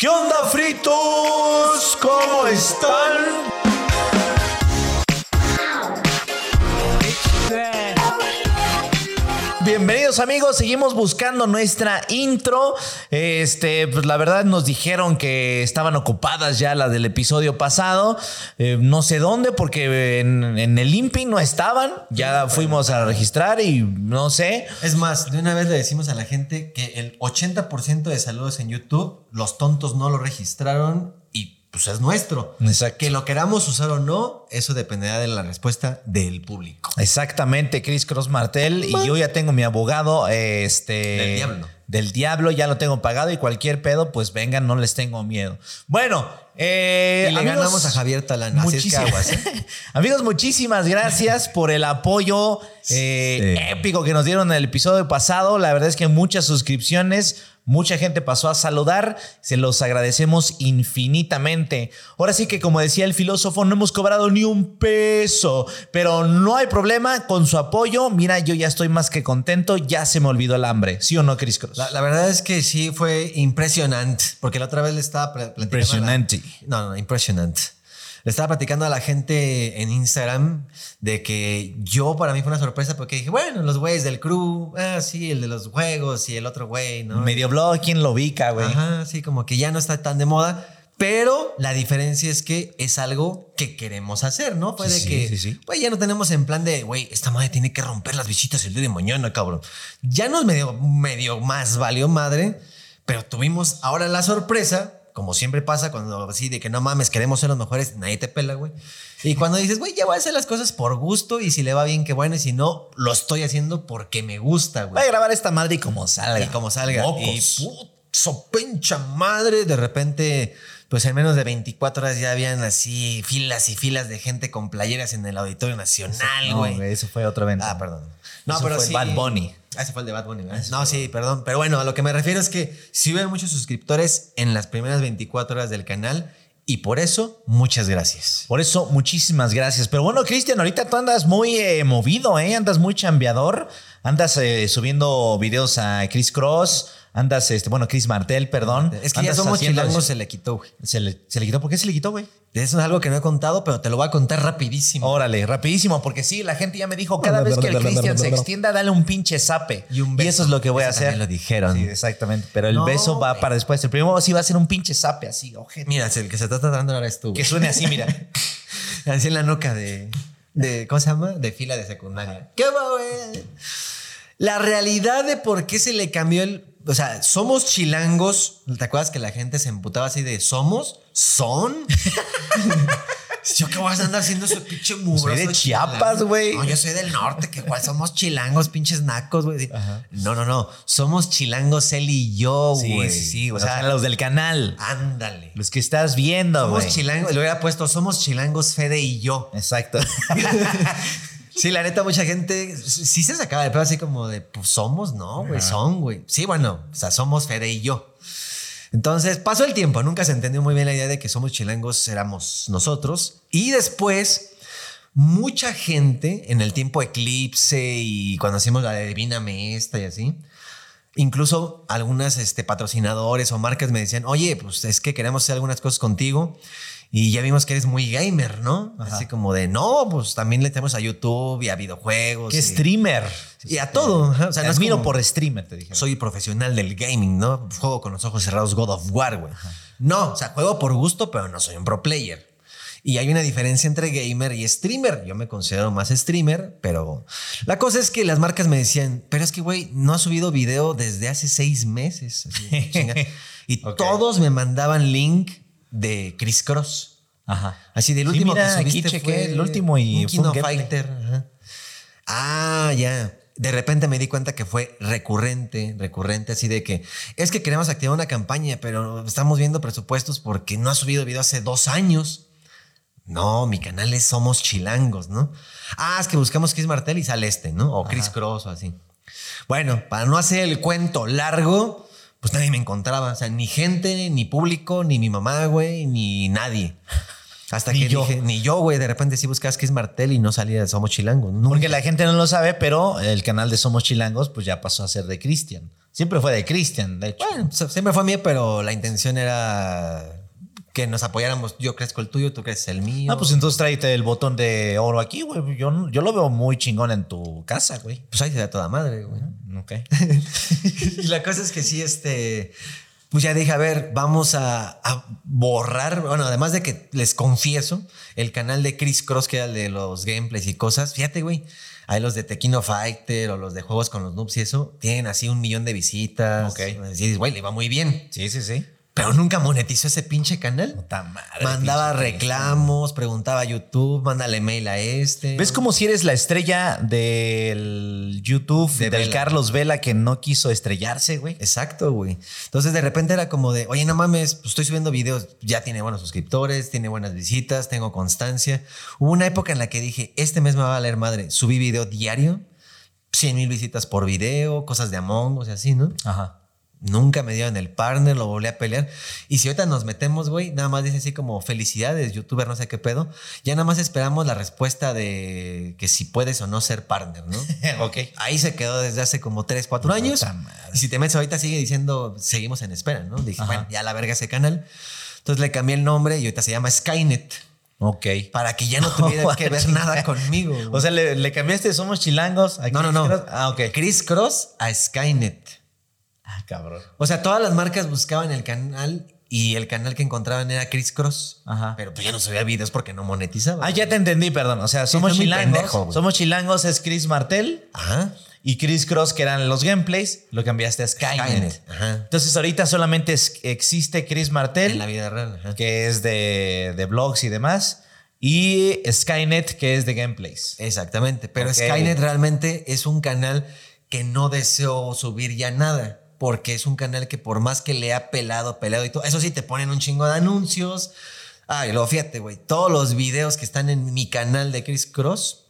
¿Qué onda, fritos? ¿Cómo están? Bienvenidos amigos, seguimos buscando nuestra intro. Este, pues la verdad nos dijeron que estaban ocupadas ya las del episodio pasado. Eh, no sé dónde, porque en, en el INPI no estaban. Ya fuimos a registrar y no sé. Es más, de una vez le decimos a la gente que el 80% de saludos en YouTube, los tontos no lo registraron y pues es nuestro. Exacto. Que lo queramos usar o no, eso dependerá de la respuesta del público. Exactamente, Chris Cross Martel. Y yo ya tengo mi abogado, este. Del diablo. Del diablo, ya lo tengo pagado y cualquier pedo, pues vengan, no les tengo miedo. Bueno, eh, Y le amigos, ganamos a Javier Talán. Así es que muchísimas- aguas, ¿eh? amigos, muchísimas gracias por el apoyo eh, Sí. épico que nos dieron en el episodio pasado. La verdad es que muchas suscripciones, mucha gente pasó a saludar. Se los agradecemos infinitamente. Ahora sí que, como decía el filósofo, no hemos cobrado ni un peso, pero no hay problema con su apoyo. Mira, yo ya estoy más que contento. Ya se me olvidó el hambre. ¿Sí o no, Chris Cross? La, la verdad es que sí fue impresionante, porque la otra vez le estaba pla- platicando. la- Impresionante. no, no, impresionante. Le estaba platicando a la gente en Instagram de que yo para mí fue una sorpresa porque dije, bueno, los güeyes del crew, ah, sí, el de los juegos y el otro güey, ¿no? Medio blog, ¿quién lo ubica, güey? Ajá, sí, como que ya no está tan de moda. Pero la diferencia es que es algo que queremos hacer, ¿no? Fue Sí, de sí, que, sí, sí. pues ya no tenemos en plan de, güey, esta madre tiene que romper las visitas el día de mañana, cabrón. Ya nos medio, medio más valió madre, pero tuvimos ahora la sorpresa, como siempre pasa cuando así de que no mames, queremos ser los mejores, nadie te pela, güey. Y cuando dices, güey, ya voy a hacer las cosas por gusto y si le va bien, qué bueno, y si no, lo estoy haciendo porque me gusta, güey. Voy a grabar esta madre y como salga. Y como salga. Mocos. Y puto pincha madre. De repente, pues en menos de 24 horas ya habían así filas y filas de gente con playeras en el Auditorio Nacional, No, güey. güey, eso fue otro evento. ah, perdón. No, Eso pero fue sí. Bad Bunny. Ah, ese fue el de Bad Bunny, ¿verdad? No, sí, perdón. Pero bueno, a lo que me refiero es que sí hubo muchos suscriptores en las primeras 24 horas del canal. Y por eso, muchas gracias. Por eso, muchísimas gracias. Pero bueno, Cristian, ahorita tú andas muy eh, movido, ¿eh? Andas muy chambeador. Andas eh, subiendo videos a Chris Cross. Andas, este, bueno, Chris Martel, perdón. Es que ya somos chilangos, se le quitó, güey. Se le, se le quitó. ¿Por qué se le quitó, güey? Eso es algo que no he contado, pero te lo voy a contar rapidísimo. Órale, rapidísimo, porque sí, la gente ya me dijo, cada vez que el Cristian se extienda, dale un pinche zape. Y un beso. eso es lo que voy a hacer. lo dijeron. Sí, exactamente. Pero el No, beso va güey. para después. El primero sí va a ser un pinche zape así, ojete. Mira, el que se está tratando ahora es tú. Que suene así, mira. Así en la nuca de, de. ¿Cómo se llama? De fila de secundaria. ¿Qué va, güey? La realidad de por qué se le cambió el. O sea, somos chilangos. ¿Te acuerdas que la gente se emputaba así de somos? ¿Son? Yo qué voy a andar haciendo ese pinche mugroso Soy de Chiapas, güey. No, yo soy del norte, que igual somos chilangos, pinches nacos, güey. No, no, no. Somos chilangos él y yo, güey. Sí, sí, sí. O sea, los del canal. ándale. Los que estás viendo, Somos güey. chilangos. Le hubiera puesto, somos chilangos Fede y yo. Exacto. Sí, la neta, mucha gente sí se sacaba de pedo así como de, pues somos, no, güey, son, güey. Sí, bueno, o sea, somos Fede y yo. Entonces pasó el tiempo, nunca se entendió muy bien la idea de que somos chilangos, éramos nosotros. Y después, mucha gente en el tiempo eclipse y cuando hacíamos la de Divíname esta y así, incluso algunas este, patrocinadores o marcas me decían, oye, pues es que queremos hacer algunas cosas contigo. Y ya vimos que eres muy gamer, ¿no? Así como de, no, pues también le tenemos a YouTube y a videojuegos. ¿Qué y- streamer? Y a todo. ajá. O sea, Te no admiro como- por streamer, te dije. soy profesional del gaming, ¿no? Juego con los ojos cerrados God of War, güey. No, o sea, juego por gusto, pero no soy un pro player. Y hay una diferencia entre gamer y streamer. Yo me considero más streamer, pero la cosa es que las marcas me decían, pero es que, güey, no has subido video desde hace seis meses. Así, y todos me mandaban link de Chris Cross. Ajá. Así del Sí, último mira, que subiste chequé fue el último y un Kino. Fighter. ajá. Ah, ya. De repente me di cuenta que fue recurrente, recurrente, así de que es que queremos activar una campaña, pero estamos viendo presupuestos porque no ha subido video hace dos años. No, mi canal es Somos Chilangos, ¿no? Ah, es que buscamos Chris Martel y sale este, ¿no? O Chris Cross o así. Bueno, para no hacer el cuento largo, pues nadie me encontraba. O sea, ni gente, ni público, ni mi mamá, güey, ni nadie. Hasta Ni que yo. dije, ni yo, güey, de repente sí buscabas Chris Martel y no salía de Somos Chilangos. Nunca. Porque la gente no lo sabe, pero el canal de Somos Chilangos, pues ya pasó a ser de Cristian. Siempre fue de Cristian, de hecho. Bueno, siempre fue mío, pero la intención era que nos apoyáramos. Yo crezco el tuyo, tú creces el mío. Ah, pues entonces tráete el botón de oro aquí, güey. Yo, yo lo veo muy chingón en tu casa, güey. Pues ahí se da toda madre, güey. Ok. y la cosa es que sí, este. Pues ya dije, a ver, vamos a, a borrar. Bueno, además de que les confieso, el canal de Chris Cross, que era el de los gameplays y cosas. Fíjate, güey. Hay los de Tequino Fighter o los de juegos con los noobs y eso. Tienen así un millón de visitas. Ok. Y dices, güey, le va muy bien. Sí, sí, sí. Pero nunca monetizó ese pinche canal. Puta madre. Mandaba reclamos, preguntaba a YouTube, mándale mail a este. ¿Ves como si eres la estrella del YouTube De del Vela. Carlos Vela que no quiso estrellarse, güey? Exacto, güey. Entonces de repente era como de, oye, no mames, pues estoy subiendo videos, ya tiene buenos suscriptores, tiene buenas visitas, tengo constancia. Hubo una época en la que dije, este mes me va a valer madre. Subí video diario, 100 mil visitas por video, cosas de Among Us y así, ¿no? Ajá. Nunca me dieron el partner, lo volví a pelear. Y si ahorita nos metemos, güey, nada más dice así como felicidades, youtuber, no sé qué pedo. Ya nada más esperamos la respuesta de que si puedes o no ser partner, ¿no? ok. Ahí se quedó desde hace como 3, 4 años. Y si te metes ahorita sigue diciendo, seguimos en espera, ¿no? Dije, Ajá. bueno, ya la verga ese canal. Entonces le cambié el nombre y ahorita se llama Skynet. Ok. Para que ya no tuviera que ver nada conmigo. güey. O sea, le, le cambiaste Somos Chilangos. a no, no, no. Cross? Ah, ok. Chris Cross a Skynet. Ah, cabrón. O sea, todas las marcas buscaban el canal y el canal que encontraban era Chris Cross. Ajá. Pero pues ya no subía videos porque no monetizaba. Ah, ya te entendí, perdón. O sea, Somos estoy Chilangos. pendejo, somos Chilangos es Chris Martel Ajá. y Chris Cross, que eran los gameplays, lo cambiaste a Skynet. Skynet. Ajá. Entonces, ahorita solamente es- existe Chris Martel. En la vida real. Ajá. que es de, de blogs y demás, y Skynet, que es de gameplays. Exactamente. Pero. Skynet realmente es un canal que no deseo subir ya nada. Porque es un canal que por más que le ha pelado, pelado y todo, eso sí te ponen un chingo de anuncios. Ay, luego fíjate, güey, todos los videos que están en mi canal de Chris Cross,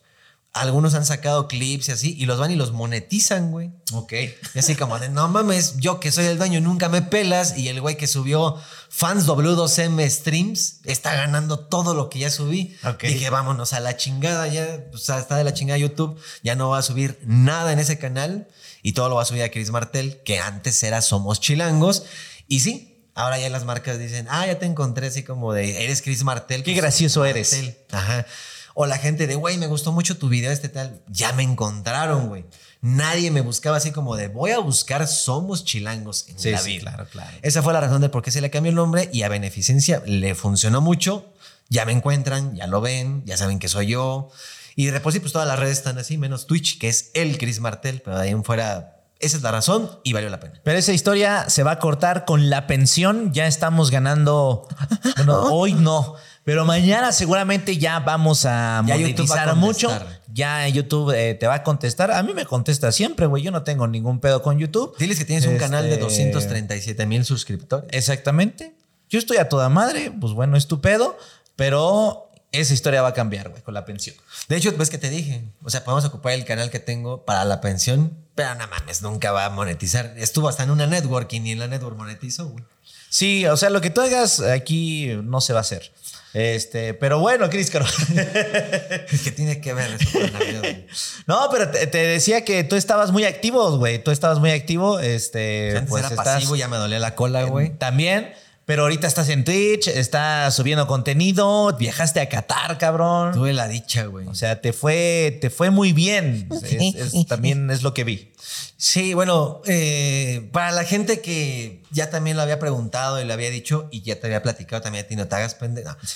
algunos han sacado clips y así, y los van y los monetizan, güey. Ok. Y así como de, no mames, yo que soy el dueño nunca me pelas. Y el güey que subió fans W2M streams está ganando todo lo que ya subí. Ok. Dije, vámonos a la chingada ya. O sea, está de la chingada YouTube. Ya no va a subir nada en ese canal. Y todo lo va a subir a Chris Martel, que antes era Somos Chilangos. Y sí, ahora ya las marcas dicen, ah, ya te encontré así como de, eres Chris Martel. Qué Pues, gracioso eres. Martel. Ajá. O la gente de, güey, me gustó mucho tu video este tal. Ya me encontraron, güey. Nadie me buscaba así como de, voy a buscar Somos Chilangos en Sí, la sí, vida. claro, claro. Esa fue la razón de por qué se le cambió el nombre y a Beneficencia le funcionó mucho. Ya me encuentran, ya lo ven, ya saben que soy yo. Y de por sí, pues todas las redes están así, menos Twitch, que es el Chris Martel, pero de ahí en fuera, esa es la razón y valió la pena. Pero esa historia se va a cortar con la pensión. Ya estamos ganando. Bueno, hoy no. Pero mañana seguramente ya vamos a Ya a monetizar mucho. Ya YouTube eh, te va a contestar. A mí me contesta siempre, güey. Yo no tengo ningún pedo con YouTube. Diles que tienes un Este- canal de 237 mil suscriptores. Exactamente. Yo estoy a toda madre. Pues bueno, es tu pedo. Pero esa historia va a cambiar, güey, con la pensión. De hecho, ves que te dije, o sea, podemos ocupar el canal que tengo para la pensión, pero no mames, nunca va a monetizar. Estuvo hasta en una networking y en la network monetizó, güey. Sí, o sea, lo que tú hagas aquí no se va a hacer. Este, pero bueno, Cris Caro. ¿Qué tiene que ver eso con la vida? No, pero te, te decía que tú estabas muy activo, güey. Tú estabas muy activo. Este, Antes pues era estás pasivo, ya me dolía la cola, güey. También, pero ahorita estás en Twitch, estás subiendo contenido, viajaste a Qatar, cabrón. Tuve la dicha, güey. O sea, te fue, te fue muy bien. Es- es- también es lo que vi. Sí, bueno, eh, para la gente que ya también lo había preguntado y lo había dicho y ya te había platicado también a ti, no te hagas pendejo. No.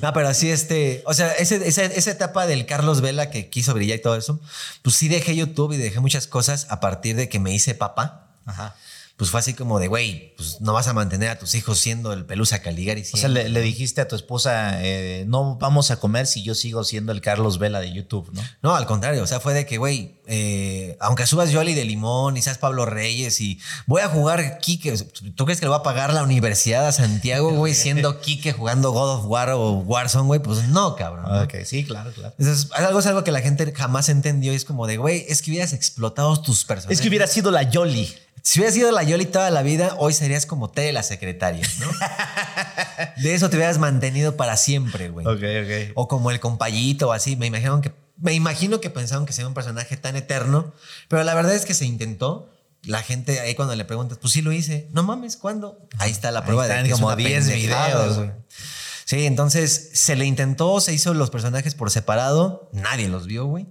No, pero así este, o sea, ese- esa, esa etapa del Carlos Vela que quiso brillar y todo eso, pues sí dejé YouTube y dejé muchas cosas a partir de que me hice papá. Ajá. Pues fue así como de, güey, pues no vas a mantener a tus hijos siendo el Pelusa Caligari. O sea, le, le dijiste a tu esposa, eh, no vamos a comer si yo sigo siendo el Carlos Vela de YouTube, ¿no? No, al contrario, o sea, fue de que, güey, eh, aunque subas Yoli de Limón y seas Pablo Reyes y voy a jugar Kike, ¿tú crees que le va a pagar la Universidad a Santiago, güey, siendo Kike jugando God of War o Warzone, güey? Pues no, cabrón. ¿no? Ok, sí, claro, claro. Eso es algo, es algo que la gente jamás entendió y es como de, güey, es que hubieras explotado tus personajes. Es que hubiera sido la Yoli. Si hubieras sido la Yoli toda la vida, hoy serías como Tere la secretaria, ¿no? de eso te hubieras mantenido para siempre, güey. ok. O como el compayito o así. Me imagino que, me imagino que pensaron que sería un personaje tan eterno, pero la verdad es que se intentó La gente ahí cuando le preguntas, pues sí lo hice. No mames, ¿cuándo? Ahí está la prueba de que como una 10 pendejada, videos. güey. Sí, entonces se le intentó, se hizo los personajes por separado, nadie los vio, güey.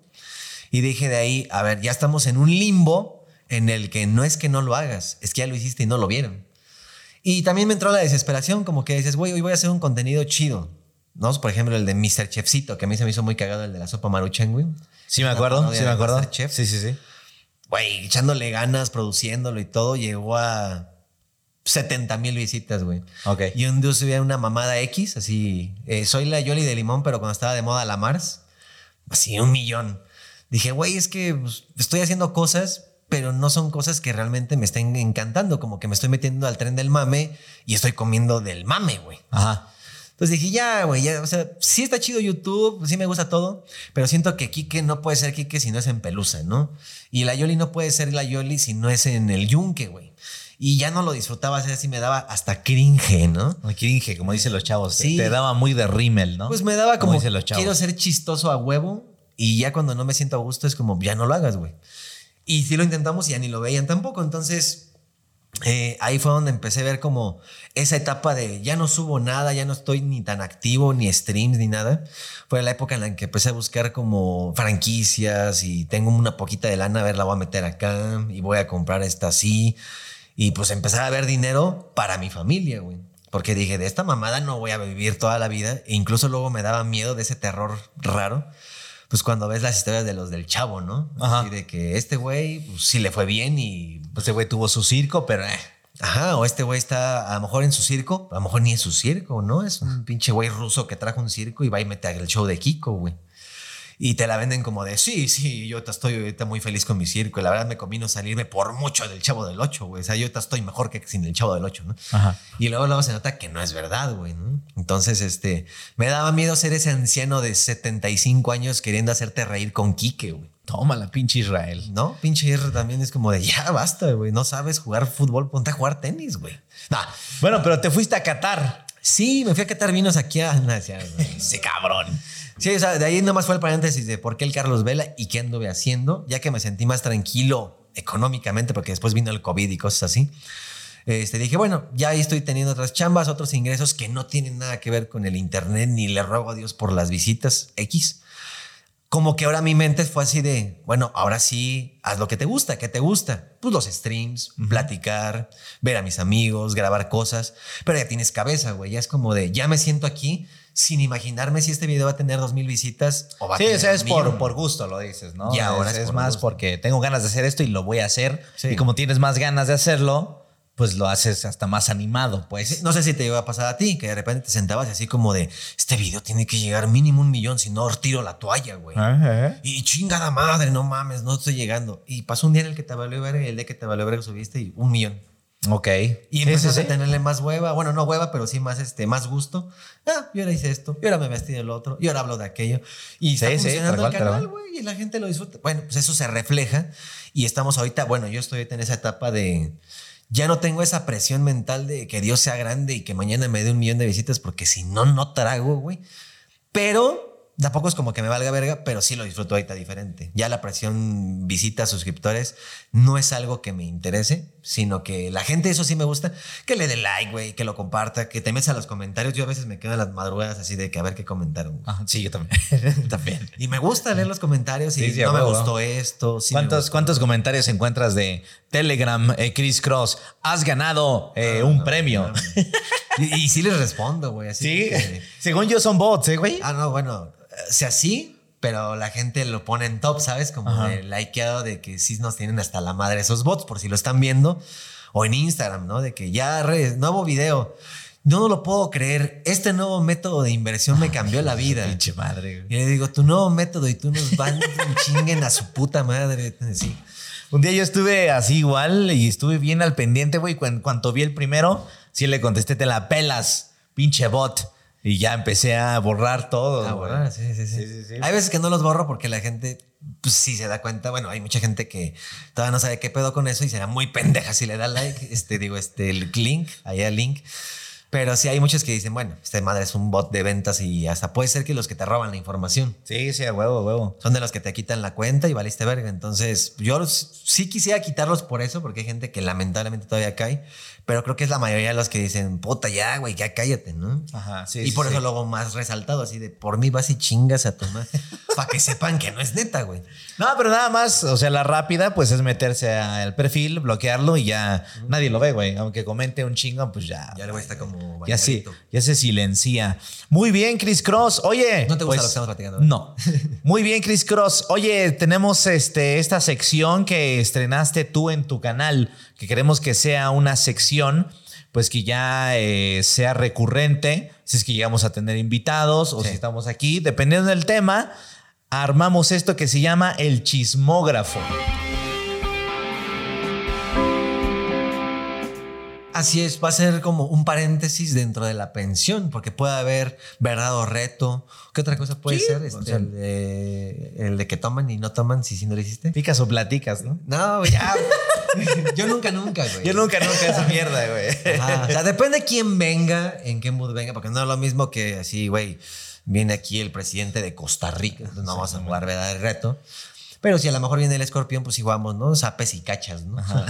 Y dije de ahí, a ver, ya estamos en un limbo en el que no es que no lo hagas, es que ya lo hiciste y no lo vieron. Y también me entró la desesperación, como que dices, güey, hoy voy a hacer un contenido chido. ¿No? Por ejemplo, el de Mr. Chefcito, que a mí se me hizo muy cagado, el de la sopa maruchan, güey. Sí me acuerdo, sí me acuerdo. Masterchef. Sí, sí, sí. Güey, echándole ganas, produciéndolo y todo, llegó a 70 mil visitas, güey. Ok. Y un día subí una mamada X, así, eh, soy la Yoli de Limón, pero cuando estaba de moda la Mars, así un millón. Dije, güey, es que pues, estoy haciendo cosas, pero no son cosas que realmente me estén encantando, como que me estoy metiendo al tren del mame y estoy comiendo del mame, güey. Ajá. Entonces dije, ya, güey, ya, o sea, sí está chido YouTube, sí me gusta todo, pero siento que Kike no puede ser Kike si no es en Pelusa, ¿no? Y la Yoli no puede ser la Yoli si no es en el Yunque, güey. Y ya no lo disfrutaba, así me daba hasta cringe, ¿no? Cringe, como dicen los chavos. Sí. Te daba muy de rímel, ¿no? Pues me daba como, dicen los chavos. quiero ser chistoso a huevo y ya cuando no me siento a gusto es como, ya no lo hagas, güey. Y si lo intentamos y ya ni lo veían tampoco, entonces eh, ahí fue donde empecé a ver como esa etapa de ya no subo nada, ya no estoy ni tan activo, ni streams, ni nada. Fue la época en la que empecé a buscar como franquicias y tengo una poquita de lana, a ver, la voy a meter acá y voy a comprar esta así. Y pues empezar a ver dinero para mi familia, güey. Porque dije, de esta mamada no voy a vivir toda la vida. E incluso luego me daba miedo de ese terror raro. Pues cuando ves las historias de los del chavo, ¿no? Ajá. Así de que este güey, pues sí le fue bien y Pues ese güey tuvo su circo, pero eh, Ajá, o este güey está a lo mejor en su circo, a lo mejor ni es su circo, ¿no? Es un pinche güey ruso que trajo un circo y va y mete el show de Kiko, güey. Y te la venden como de, sí, sí, yo te estoy ahorita muy feliz con mi circo. La verdad me convino salirme por mucho del Chavo del 8, güey. O sea, yo ahorita estoy mejor que sin el Chavo del 8, ¿no? Ajá. Y luego, luego se nota que no es verdad, güey, ¿no? Entonces, este, me daba miedo ser ese anciano de 75 años queriendo hacerte reír con Quique, güey. toma la pinche Israel. ¿No? Pinche R también es como de, ya basta, güey. No sabes jugar fútbol, ponte a jugar tenis, güey. Nah, Bueno, pero te fuiste a Qatar. Sí, me fui a catar vinos aquí a. Ese cabrón. Sí, o sea, de ahí nomás fue el paréntesis de por qué el Carlos Vela y qué anduve haciendo, ya que me sentí más tranquilo económicamente, porque después vino el COVID y cosas así. Este, dije, bueno, ya estoy teniendo otras chambas, otros ingresos que no tienen nada que ver con el internet, ni le ruego a Dios por las visitas X. Como que ahora mi mente fue así de, bueno, ahora sí, haz lo que te gusta, ¿qué te gusta? Pues los streams, platicar, ver a mis amigos, grabar cosas, pero ya tienes cabeza, güey, ya es como de, ya me siento aquí sin imaginarme si este video va a tener dos mil visitas o va a Sí, tener o sea, es por, por gusto, lo dices, ¿no? Y ahora es, es es por más gusto. porque tengo ganas de hacer esto y lo voy a hacer. Sí. Y como tienes más ganas de hacerlo, pues lo haces hasta más animado, pues. No sé si te iba a pasar a ti, que de repente te sentabas y así como de, este video tiene que llegar mínimo un millón, si no tiro la toalla, güey. Ajá. Y chingada madre, no mames, no estoy llegando. Y pasó un día en el que te valió ver, el día que te valió ver que subiste y un millón. Ok. Y Sí, empezaste sí, a sí. tenerle más hueva, bueno, no hueva, pero sí más, este, más gusto. Ah, yo ahora hice esto, y ahora me vestí del otro, y ahora hablo de aquello. Y está Sí, sí, funcionando el canal, güey, y la gente lo disfruta. Bueno, pues eso se refleja y estamos ahorita, bueno, yo estoy en esa etapa de... Ya no tengo esa presión mental de que Dios sea grande y que mañana me dé un millón de visitas porque si no, no trago, güey. Pero tampoco es como que me valga verga, pero sí lo disfruto ahorita diferente. Ya la presión visitas, suscriptores, no es algo que me interese, sino que la gente, eso sí me gusta, que le dé like, güey, que lo comparta, que te metas a los comentarios. Yo a veces me quedo en las madrugadas así de que a ver qué comentaron. Ajá, sí, yo también. también. Y me gusta leer los comentarios y Sí, sí, a no me gustó esto. sí ¿Cuántos, gustó. ¿Cuántos comentarios encuentras de Telegram, eh, Chris Cross? Has ganado eh, Ah, un no, premio. no. Y, y sí les respondo, güey. Así Sí, que- según yo son bots, ¿eh, güey? Ah, no, bueno, o sea, sí, pero la gente lo pone en top, ¿sabes? Como Ajá. de likeado de que sí nos tienen hasta la madre esos bots, por si lo están viendo. O en Instagram, ¿no? De que ya, nuevo video. No, no lo puedo creer. Este nuevo método de inversión me cambió la vida. Pinche madre, Y le digo, tu nuevo método y tú nos van chinguen a su puta madre. Sí. Un día yo estuve así igual y estuve bien al pendiente, güey. Cuando, cuanto vi el primero, sí le contesté, te la pelas, pinche bot. Y ya empecé a borrar todo. Ah, bueno, sí, sí, sí. Hay veces que no los borro porque la gente, pues sí se da cuenta. Bueno, hay mucha gente que todavía no sabe qué pedo con eso y será muy pendeja si le da like. Este, digo, este, el link, allá el link. Pero sí hay muchos que dicen, bueno, esta madre es un bot de ventas y hasta puede ser que los que te roban la información. Sí, sí, a huevo, a huevo. Son de los que te quitan la cuenta y valiste verga. Entonces, yo sí quisiera quitarlos por eso, porque hay gente que lamentablemente todavía cae. Pero creo que es la mayoría de los que dicen, puta, ya, güey, ya cállate, ¿no? Ajá, sí. y por eso luego más resaltado, así de, por mí vas y chingas a tomar. para que sepan que no es neta, güey. No, pero nada más, o sea, la rápida, pues es meterse al perfil, bloquearlo y ya nadie lo ve, güey. Aunque comente un chingo, pues ya. Ya a estar como. Ya sí, ya se silencia. Muy bien, Chris Cross. Oye. No te gusta pues, lo que estamos platicando. No. Muy bien, Chris Cross. Oye, tenemos este, esta sección que estrenaste tú en tu canal, que queremos que sea una sección pues que ya eh, sea recurrente, si es que llegamos a tener invitados o si estamos aquí, dependiendo del tema, armamos esto que se llama el chismógrafo. Así es, va a ser como un paréntesis dentro de la pensión, porque puede haber verdad o reto. ¿Qué otra cosa puede ser? Este, el, de, que toman y no toman, si, si no lo hiciste. Picas o platicas, ¿no? No, ya. Yo nunca, nunca, güey. Yo nunca, nunca esa mierda, güey. o sea, depende de quién venga, en qué mood venga, porque no es lo mismo que así, güey, viene aquí el presidente de Costa Rica, entonces no vamos a jugar verdad el reto. Pero si a lo mejor viene el escorpión, pues sí jugamos, ¿no? Zapes y cachas, ¿no? Ajá.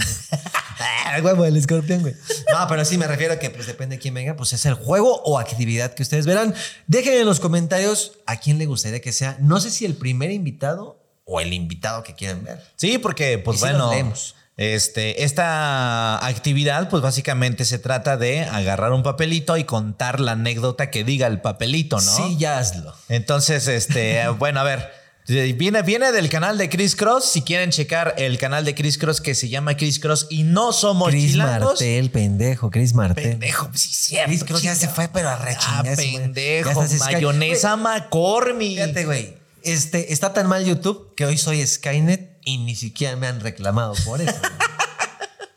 el huevo del escorpión, güey. No, pero sí me refiero a que, pues depende de quién venga, pues es el juego o actividad que ustedes verán. Dejen en los comentarios a quién le gustaría que sea. No sé si el primer invitado o el invitado que quieran ver. Sí, porque, pues bueno. Este, esta actividad, pues básicamente se trata de agarrar un papelito y contar la anécdota que diga el papelito, ¿no? Sí, ya hazlo. Entonces, este, bueno, a ver, Viene, viene del canal de Chris Cross. Si quieren checar el canal de Chris Cross que se llama Chris Cross y no somos Chris Martel, pendejo, Chris Martel. Pendejo, sí, cierto. Chris Cross ya se fue, pero a Ah, pendejo, mayonesa McCormick. Fíjate, güey. Este, está tan mal YouTube que hoy soy Skynet y ni siquiera me han reclamado por eso.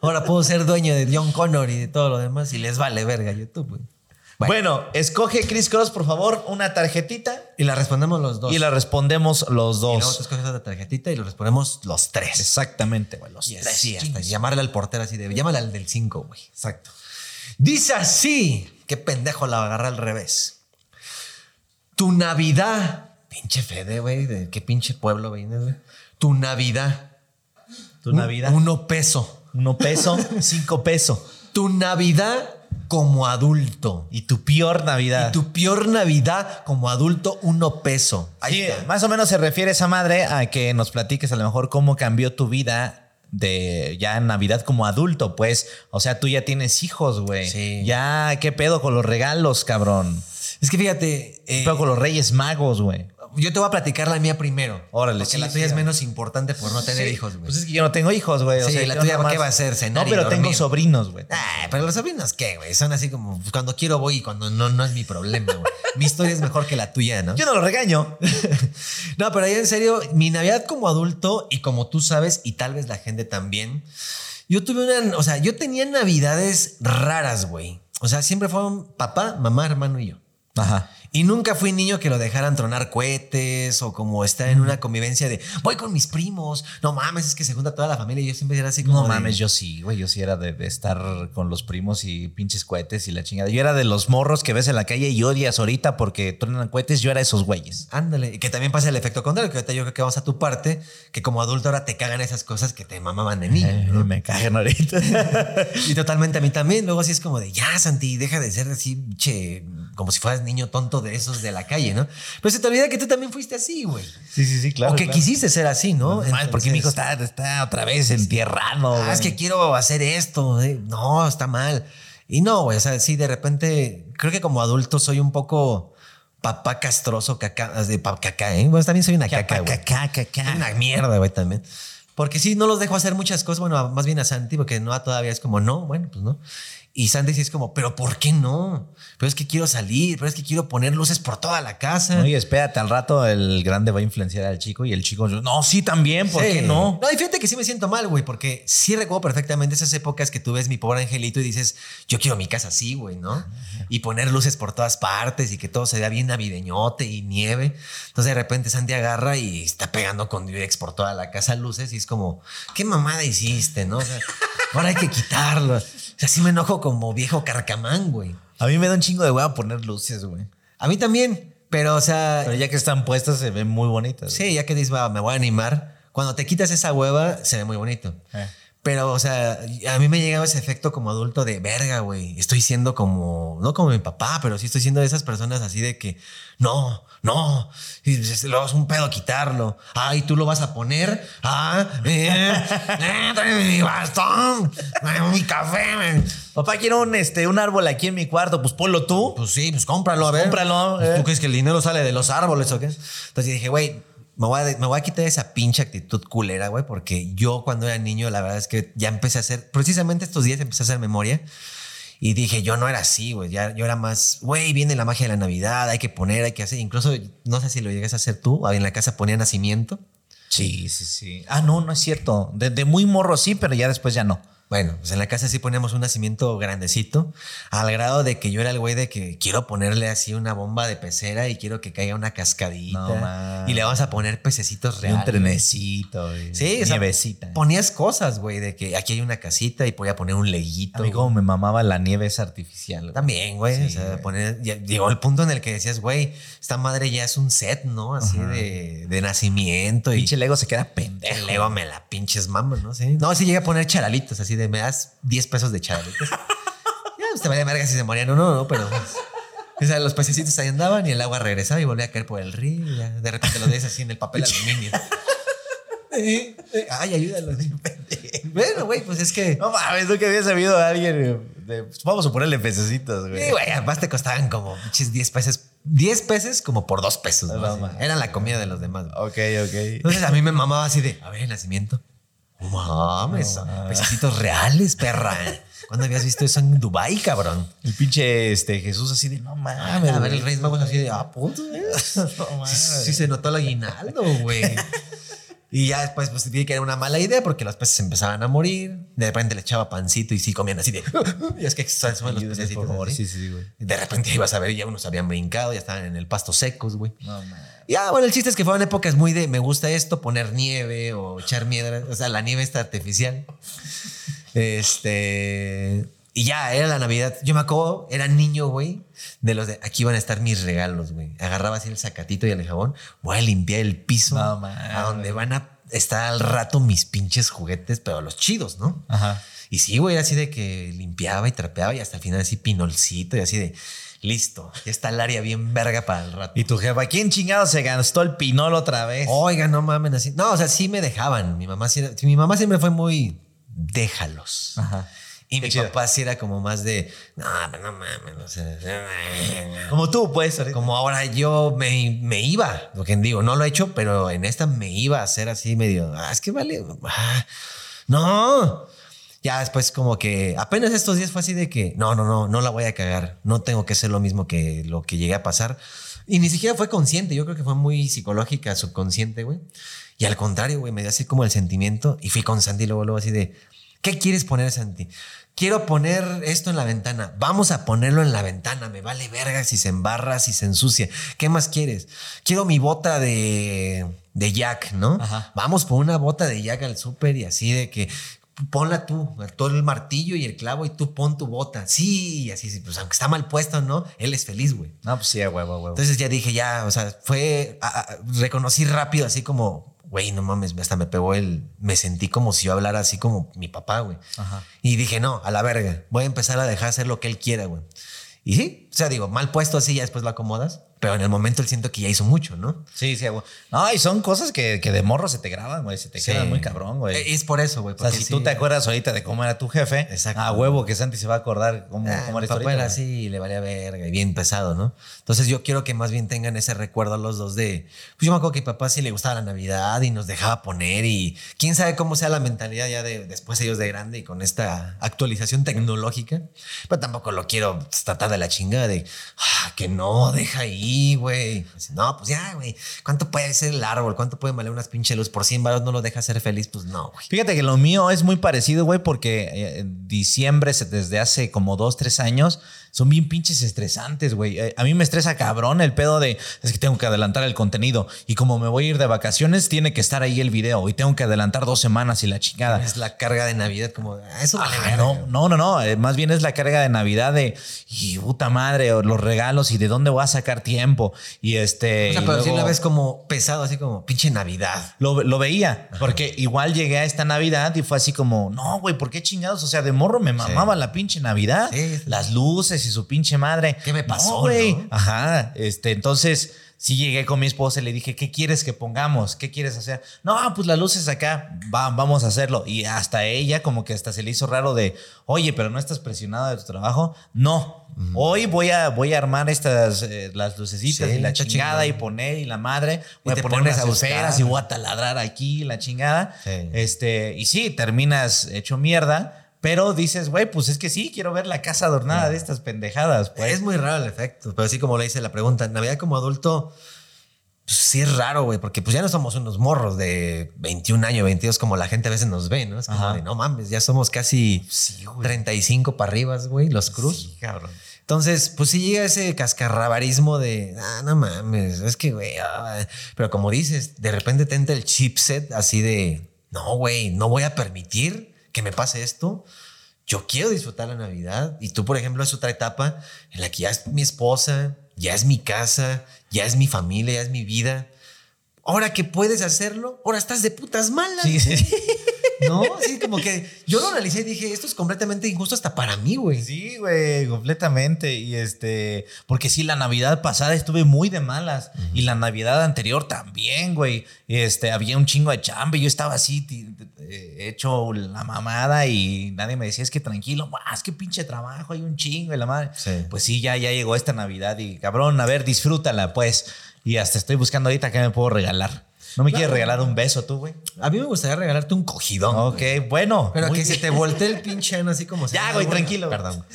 Ahora puedo ser dueño de John Connor y de todo lo demás y les vale verga YouTube, güey. Bueno. escoge Chris Cross, por favor, una tarjetita. Y la respondemos los dos. Y la respondemos los dos. Y luego escoges otra tarjetita y lo respondemos los tres. Exactamente, güey. Los tres. Sí, hasta llamarle al portero así de. Llámale al del 5, güey. Exacto. Dice así. Qué pendejo la agarra al revés. Tu Navidad. Pinche Fede, güey. ¿De qué pinche pueblo vienes, güey? Tu Navidad. Tu Navidad. Uno peso. Uno peso, cinco peso. Tu Navidad como adulto. Y tu peor Navidad. Y tu peor Navidad como adulto, uno peso. sí, más o menos se refiere esa madre a que nos platiques a lo mejor cómo cambió tu vida de ya en Navidad como adulto, pues. O sea, tú ya tienes hijos, güey. Sí. Ya, ¿qué pedo con los regalos, cabrón? Es que fíjate. ¿Qué pedo con los Reyes Magos, güey? yo te voy a platicar la mía primero. Órale, porque la tuya es menos importante por no tener hijos, güey. Pues es que yo no tengo hijos, güey. Sí, la tuya, ¿qué va a ser? Cenar no, pero tengo sobrinos, güey. Ah, pero los sobrinos, ¿qué, güey? Son así como pues, cuando quiero voy y cuando no, no es mi problema, güey. mi historia es mejor que la tuya, ¿no? Yo no lo regaño. no, pero ahí en serio, mi Navidad como adulto y como tú sabes, y tal vez la gente también, yo tuve una, o sea, yo tenía Navidades raras, güey. O sea, siempre fueron papá, mamá, hermano y yo. Ajá. Y nunca fui niño que lo dejaran tronar cohetes o como estar en una convivencia de voy con mis primos. No mames, es que se junta toda la familia y yo siempre era así como. No mames, yo sí, güey. Yo sí era de, estar con los primos y pinches cohetes y la chingada. Yo era de los morros que ves en la calle y odias ahorita porque tronan cohetes. Yo era esos güeyes. Ándale. Y que también pasa el efecto contrario, que ahorita yo creo que vamos a tu parte, que como adulto ahora te cagan esas cosas que te mamaban de niño. Me cagan ahorita. y totalmente a mí también. Luego así es como de ya, Santi, deja de ser así, che, como si fueras niño tonto de esos de la calle, ¿no? Pero se te olvida que tú también fuiste así, güey. Sí, sí, sí, claro. O que quisiste ser así, ¿no? porque mi hijo está, está otra vez entierrado. Ah, es que quiero hacer esto. ¿eh? No, está mal. Y no, güey, o sea, sí, de repente, creo que como adulto soy un poco papá castroso, caca, de caca, ¿eh? Bueno, también soy una caca, güey. Caca, caca. Una mierda, güey, también. Porque sí, no los dejo hacer muchas cosas. Bueno, más bien a Santi, porque no todavía es como, no, bueno, pues no. Y Sandy sí es como, pero ¿por qué no? Pero es que quiero salir, pero es que quiero poner luces por toda la casa. Oye, espérate, al rato el grande va a influenciar al chico y el chico, no, sí, también, ¿por qué no? No, y fíjate que sí me siento mal, güey, porque sí recuerdo perfectamente esas épocas que tú ves mi pobre angelito y dices, yo quiero mi casa así, güey, ¿no? Y poner luces por todas partes y que todo se vea bien navideñote y nieve. Entonces de repente Sandy agarra y está pegando con Durex por toda la casa luces y es como, ¿qué mamada hiciste, no? ahora hay que quitarlo. Sea, sí me enojo como viejo carcamán, güey. A mí me da un chingo de hueva poner luces, güey. A mí también, pero o sea, Pero ya que están puestas se ven muy bonitas. sí, ya que dices, "Va, me voy a animar, cuando te quitas esa hueva se ve muy bonito. Eh. Pero, o sea, a mí me llegaba ese efecto como adulto de verga, güey. Estoy siendo como, no como mi papá, pero sí estoy siendo de esas personas así de que, no, no, y luego es un pedo quitarlo. Ah, y tú lo vas a poner. Ah, eh, eh, tráeme mi bastón, mi café. men. Papá, quiero un, este, un árbol aquí en mi cuarto. Pues ponlo tú. Pues sí, pues cómpralo, a ver. Cómpralo, Pues, eh. ¿Tú crees que el dinero sale de los árboles o qué? Entonces dije, güey, me voy, a, quitar esa pinche actitud culera, güey, porque yo cuando era niño, la verdad es que ya empecé a hacer, precisamente estos días empecé a hacer memoria. Y dije, yo no era así, güey. Yo era más, güey, viene la magia de la Navidad, hay que poner, hay que hacer. Incluso, no sé si lo llegas a hacer tú, en la casa ponía nacimiento. Sí, sí, sí. Ah, no, no es cierto. De muy morro sí, pero ya después ya no. Bueno, pues en la casa sí poníamos un nacimiento grandecito, al grado de que yo era el güey de que quiero ponerle así una bomba de pecera y quiero que caiga una cascadita. No, y le vamos a poner pececitos Y reales. un trenecito. Sí, o sea, nievecita. Ponías cosas, güey, de que aquí hay una casita y podía poner un leguito. A mí como me mamaba la nieve es artificial. güey. También, güey. Sí, o sea, güey. poner, ya llegó el punto en el que decías, güey, esta madre ya es un set, ¿no? Así de, de nacimiento. Y Pinche Lego se queda pendejo. el Lego me la pinches mama, ¿no? Sí. No, sí llegué a poner charalitos, así de me das 10 pesos de charalitos. ya, pues te valía verga si se morían o no, ¿no? Pero. O sea, los pececitos ahí andaban y el agua regresaba y volvía a caer por el río. Y ya, de repente lo des así en el papel aluminio. Ay, ayúdalo. bueno, güey, pues es que. No mames, nunca había sabido a alguien. de- pues vamos a ponerle pececitos, güey. Sí, güey, además te costaban como pinches 10 pesos. 10 pesos como por 2 pesos. ¿no? No. Eran la comida de los demás. güey. Ok, ok. Entonces a mí me mamaba así de, a ver, el nacimiento. No mames, No pececitos reales, perra. ¿Cuándo habías visto eso en Dubai, cabrón? El pinche este, Jesús así de no mames. a ver, el Reyes Magos así de, ah, puto. No. Sí, sí se notó el aguinaldo, güey. Y ya después, pues vi que era una mala idea porque los peces empezaban a morir. De repente le echaba pancito y sí comían así de. y es que los favor. así. Sí, sí, güey. De repente ibas a ver, y ya unos habían brincado, ya estaban en el pasto secos, güey. No. Ya, bueno, el chiste es que fueron épocas muy de me gusta esto, poner nieve o echar miedra, o sea, la nieve está artificial. Este. Y ya, era la Navidad. Yo me acuerdo, era niño, güey, de los de aquí van a estar mis regalos, güey. Agarraba así el sacatito y el jabón, voy a limpiar el piso No, a donde van a estar al rato mis pinches juguetes, pero los chidos, ¿no? Ajá. Y sí, güey, era así de que limpiaba y trapeaba y hasta el final así pinolcito y así de listo, ya está el área bien verga para el rato. Y tu jefa, ¿quién chingado se gastó el pinol otra vez? Oiga, no mamen así. No, o sea, sí me dejaban. Mi mamá, sí mi mamá siempre fue muy déjalos. Ajá. Y Qué mi chido. papá sí era como más de, no, pero no mames, Como tú, pues. ahorita. como ahora yo me, me iba, lo que digo, no lo he hecho, pero en esta me iba a hacer así medio, ah, es que vale, ah, no. Ya después como que apenas estos días fue así de que, no, no, no, no la voy a cagar, no tengo que hacer lo mismo que lo que llegué a pasar. Y ni siquiera fue consciente, yo creo que fue muy psicológica, subconsciente, güey. Y al contrario, güey, me dio así como el sentimiento y fui con Santi luego, luego así de, ¿qué quieres poner, Santi? Quiero poner esto en la ventana. Vamos a ponerlo en la ventana. Me vale verga si se embarra, si se ensucia. ¿Qué más quieres? Quiero mi bota de, de Jack, ¿no? Ajá. Vamos por una bota de Jack al súper y así de que ponla tú, todo el martillo y el clavo y tú pon tu bota. Sí, y así, sí, pues aunque está mal puesto, ¿no? Él es feliz, güey. No, pues sí, a huevo, a huevo. Entonces ya dije, ya, o sea, fue, a- a- reconocí rápido, así como, güey, no mames, hasta me pegó el, me sentí como si yo hablara así como mi papá, güey. Y dije, no, a la verga, voy a empezar a dejar hacer lo que él quiera, güey. Y sí, o sea, digo, mal puesto así, ya después lo acomodas, pero en el momento él siento que ya hizo mucho, ¿no? Sí, sí, huevo. No, y son cosas que, que de morro se te graban, güey. Se te Sí. quedan muy cabrón, güey. Eh, Es por eso, güey. o sea, si sí. tú te acuerdas ahorita de cómo era tu jefe, Exacto. a huevo que Santi se va a acordar cómo, Ah, cómo mi eres papá era güey. así, le valía verga y bien pesado, ¿no? Entonces yo quiero que más bien tengan ese recuerdo a los dos de, pues yo me acuerdo que a mi papá sí le gustaba la Navidad y nos dejaba poner y quién sabe cómo sea la mentalidad ya de después ellos de grande y con esta actualización tecnológica, pero tampoco lo quiero tratar de la chingada de, ah, que no, deja ahí, güey. No, pues ya, güey, ¿cuánto puede ser el árbol? ¿Cuánto puede valer unas pinches luz? Por 100 baros no lo deja ser feliz, pues no, güey. Fíjate que lo mío es muy parecido, güey, porque eh, en diciembre, desde hace como dos, tres años, son bien pinches estresantes, güey. Eh, A mí me estresa cabrón el pedo de es que tengo que adelantar el contenido y como me voy a ir de vacaciones, tiene que estar ahí el video y tengo que adelantar dos semanas y la chingada. Es la carga de Navidad, como, ah, eso vale Ajá, verga, no, no, no, no. eh, Más bien es la carga de Navidad de y puta madre, o los regalos y de dónde voy a sacar tiempo. Y este. O sea, pero si luego- la ves como pesado, así como pinche Navidad. lo, lo veía, porque igual llegué a esta Navidad y fue así como, no, güey, ¿por qué chingados? O sea, de morro me mamaba la pinche Navidad, sí. las luces y su pinche madre. ¿Qué me pasó, No, güey. no? Ajá, este, entonces sí llegué con mi esposa y le dije, ¿qué quieres que pongamos? ¿Qué quieres hacer? No, pues las luces acá, va, vamos a hacerlo. Y hasta ella como que hasta se le hizo raro de, oye, pero no estás presionada de tu trabajo. No, hoy voy a, voy a armar estas, eh, las lucecitas Sí, y la chingada y poner y la madre. Voy Y te a poner buscar. esferas y voy a taladrar aquí la chingada. Sí. Este, y sí, terminas hecho mierda, pero dices, güey, pues es que sí, quiero ver la casa adornada de estas pendejadas, pues. es muy raro el efecto, pero así como le hice la pregunta, Navidad como adulto, pues sí es raro, güey, porque pues ya no somos unos morros de 21 años, 22 como la gente a veces nos ve, ¿no? Es como de, no mames, ya somos casi Sí, güey. 35 para arriba, güey, los cruz. Sí, cabrón. Entonces, pues sí llega ese cascarrabarismo de, ah, no mames, es que, güey, ah". pero como dices, de repente te entra el chipset así de, no, güey, no voy a permitir que me pase esto. Yo quiero disfrutar la Navidad y tú, por ejemplo, es otra etapa en la que ya es mi esposa, ya es mi casa, ya es mi familia, ya es mi vida. Ahora que puedes hacerlo, ahora estás de putas malas. Sí, sí. No, sí, como que yo lo analicé y dije, esto es completamente injusto hasta para mí, güey. Sí, güey, completamente. Y este, porque sí, la Navidad pasada estuve muy de malas. Y la Navidad anterior también, güey. Este, había un chingo de chamba y yo estaba así, eh, hecho la mamada y nadie me decía, es que tranquilo, "Buah, es que pinche trabajo, hay un chingo y la madre. Sí. Pues sí, ya, ya llegó esta Navidad y cabrón, a ver, disfrútala, pues. Y hasta estoy buscando ahorita qué me puedo regalar. ¿No me quieres regalar un beso tú, güey? A mí me gustaría regalarte un cogidón. Ok, bueno. Pero que se bien. te voltee el pinche ano así como... Ya, sea, güey, tranquilo. Perdón.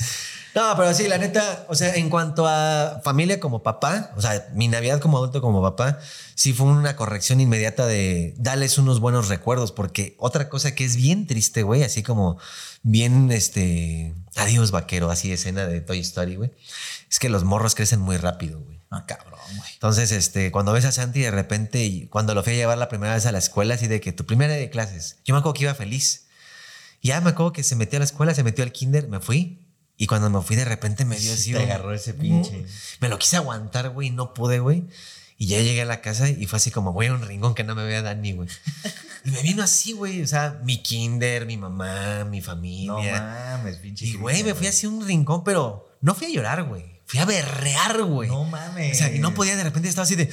No, pero sí, la neta, o sea, en cuanto a familia como papá, o sea, mi Navidad como adulto como papá, sí fue una corrección inmediata de darles unos buenos recuerdos, porque otra cosa que es bien triste, güey, así como bien, este, adiós vaquero, así escena de Toy Story, güey, es que los morros crecen muy rápido, güey. Ah, cabrón, güey. Entonces, este, cuando ves a Santi de repente, y cuando lo fui a llevar la primera vez a la escuela, así de que tu primera de clases, yo me acuerdo que iba feliz. Y ya me acuerdo que se metió a la escuela, se metió al kinder, me fui. Y cuando me fui, de repente me dio así. Te agarró ese pinche. Me lo quise aguantar, güey, no pude, güey. Y ya llegué a la casa y fue así como, voy a un rincón que no me vea Dani, güey. Y me vino así, güey. O sea, mi kinder, mi mamá, mi No familia. mames, pinche. y, güey, me fui así a un rincón, pero no fui a llorar, güey. Fui a berrear, güey. No mames. O sea, y no podía, de repente estaba así de.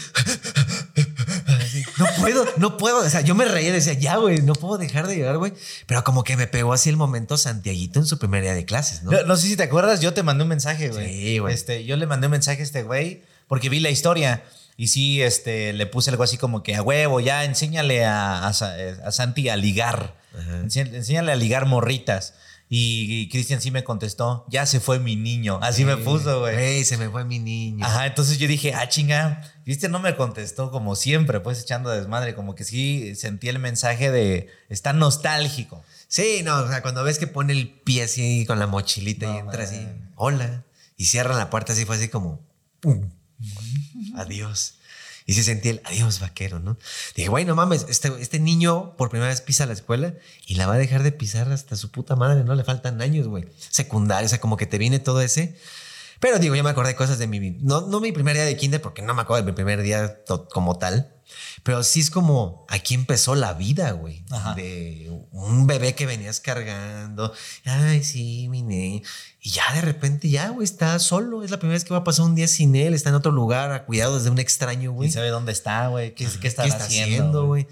no puedo, no puedo. O sea, yo me reía decía, ya, güey, no puedo dejar de llorar, güey. Pero como que me pegó así el momento Santiaguito en su primer día de clases, ¿no? No, no sé si te acuerdas, yo te mandé un mensaje, güey. Sí, güey. Este, yo le mandé un mensaje a este güey porque vi la historia y sí, este, le puse algo así como que a huevo, ya enséñale a, a eh, a Santi a ligar. Enséñale a ligar morritas. Y, y Cristian sí me contestó, ya se fue mi niño. Así me puso, güey. Se me fue mi niño. Ajá, entonces yo dije, ah, chinga, Cristian no me contestó como siempre, pues echando desmadre, como que sí sentí el mensaje de, está nostálgico. Sí, no, o sea, cuando ves que pone el pie así con la mochilita y entra así, hola, y cierran la puerta así, fue así como, pum, adiós. Y se sentía el adiós vaquero, ¿no? Dije, güey, no mames, este, este niño por primera vez pisa la escuela y la va a dejar de pisar hasta su puta madre, ¿no? Le faltan años, güey. Secundaria, o sea, como que te viene todo ese. Pero digo, ya me acordé cosas de mi... No, no mi primer día de kinder, porque no me acuerdo de mi primer día como tal. Pero sí es como, aquí empezó la vida, güey. Ajá. De un bebé que venías cargando. Ay, sí, mi. Y ya de repente, ya, güey, está solo. Es la primera vez que va a pasar un día sin él. Está en otro lugar, a cuidados de un extraño, güey. ¿Quién sabe dónde está, güey? ¿Qué, qué está, ¿Qué está haciendo, haciendo, güey?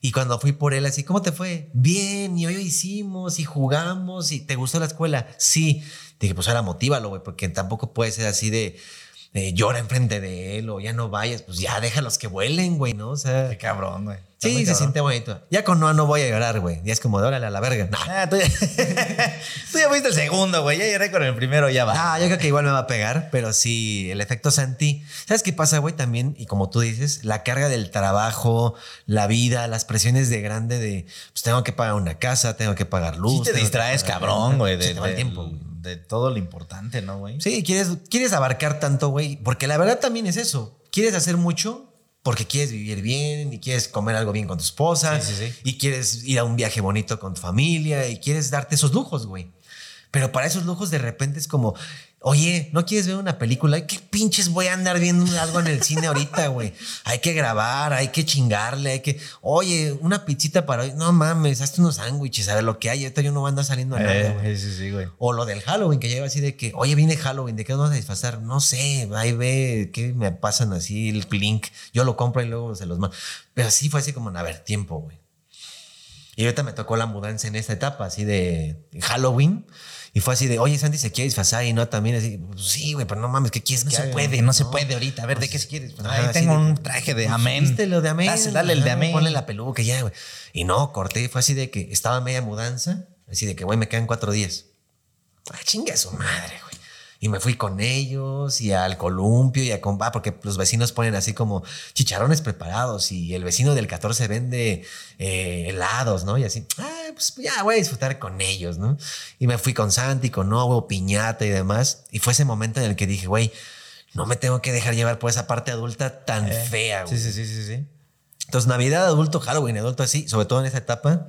Y cuando fui por él, así, ¿cómo te fue? Bien, y hoy hicimos, y jugamos, y ¿te gustó la escuela? Sí. Dije, pues ahora motívalo, güey, porque tampoco puede ser así de, de llora enfrente de él, o ya no vayas, pues ya déjalos que vuelen, güey, ¿no? O sea, Qué cabrón, güey. Sí, se cabrón. siente bonito. Ya con Noah no voy a llorar, güey. Ya es como de órale a la verga. Nah. Ah, tú, ya, tú ya fuiste el segundo, güey. Ya lloré con el primero, ya va. Ah, yo creo que igual me va a pegar, pero sí, el efecto Santi. ¿Sabes qué pasa, güey? También, y como tú dices, la carga del trabajo, la vida, las presiones de grande de, pues tengo que pagar una casa, tengo que pagar luz. Sí te distraes, pagar cabrón, güey. Se De, te va el tiempo, güey. De todo lo importante, ¿no, güey? Sí, quieres, quieres abarcar tanto, güey. Porque la verdad también es eso. Quieres hacer mucho porque quieres vivir bien y quieres comer algo bien con tu esposa Sí, sí, sí. y quieres ir a un viaje bonito con tu familia y quieres darte esos lujos, güey. Pero para esos lujos de repente es como, oye, ¿no quieres ver una película? ¿Qué pinches voy a andar viendo algo en el cine ahorita, güey? Hay que grabar, hay que chingarle, hay que, oye, una pizzita para hoy. No mames, hazte unos sándwiches, a ver lo que hay. Ahorita yo no voy a andar saliendo a nada, güey. Eh, sí, sí, güey. O lo del Halloween, que llega así de que, oye, viene Halloween, ¿de qué nos vamos a disfrazar? No sé, ahí ve que me pasan así el link. Yo lo compro y luego se los mando. Pero sí fue así como, a ver, tiempo, güey. Y ahorita me tocó la mudanza en esta etapa, así de Halloween. Y fue así de, oye, Santi se quiere disfrazar y no también así, pues, sí, güey, pero no mames, ¿qué quieres No que se haga? puede, no, se puede ahorita. A ver, ¿de qué se quieres? Pues, ahí tengo de- un traje de Pues, amén. Viste lo de amén. Dale, dale el de amén. Ponle la peluca ya, güey. Y no, corté y fue así de que estaba media mudanza, así de que, güey, me quedan cuatro días. Ah, chingue a su madre, güey. Y me fui con ellos y al columpio y a com- ah, porque los vecinos ponen así como chicharrones preparados y el vecino del 14 vende eh, helados, ¿no? Y así, ah, pues ya voy a disfrutar con ellos, ¿no? Y me fui con Santi, con Novo, piñata y demás. Y fue ese momento en el que dije, güey, no me tengo que dejar llevar por esa parte adulta tan fea, güey. Eh, Sí, sí, sí, sí, sí. Entonces, Navidad adulto, Halloween adulto así, sobre todo en esa etapa,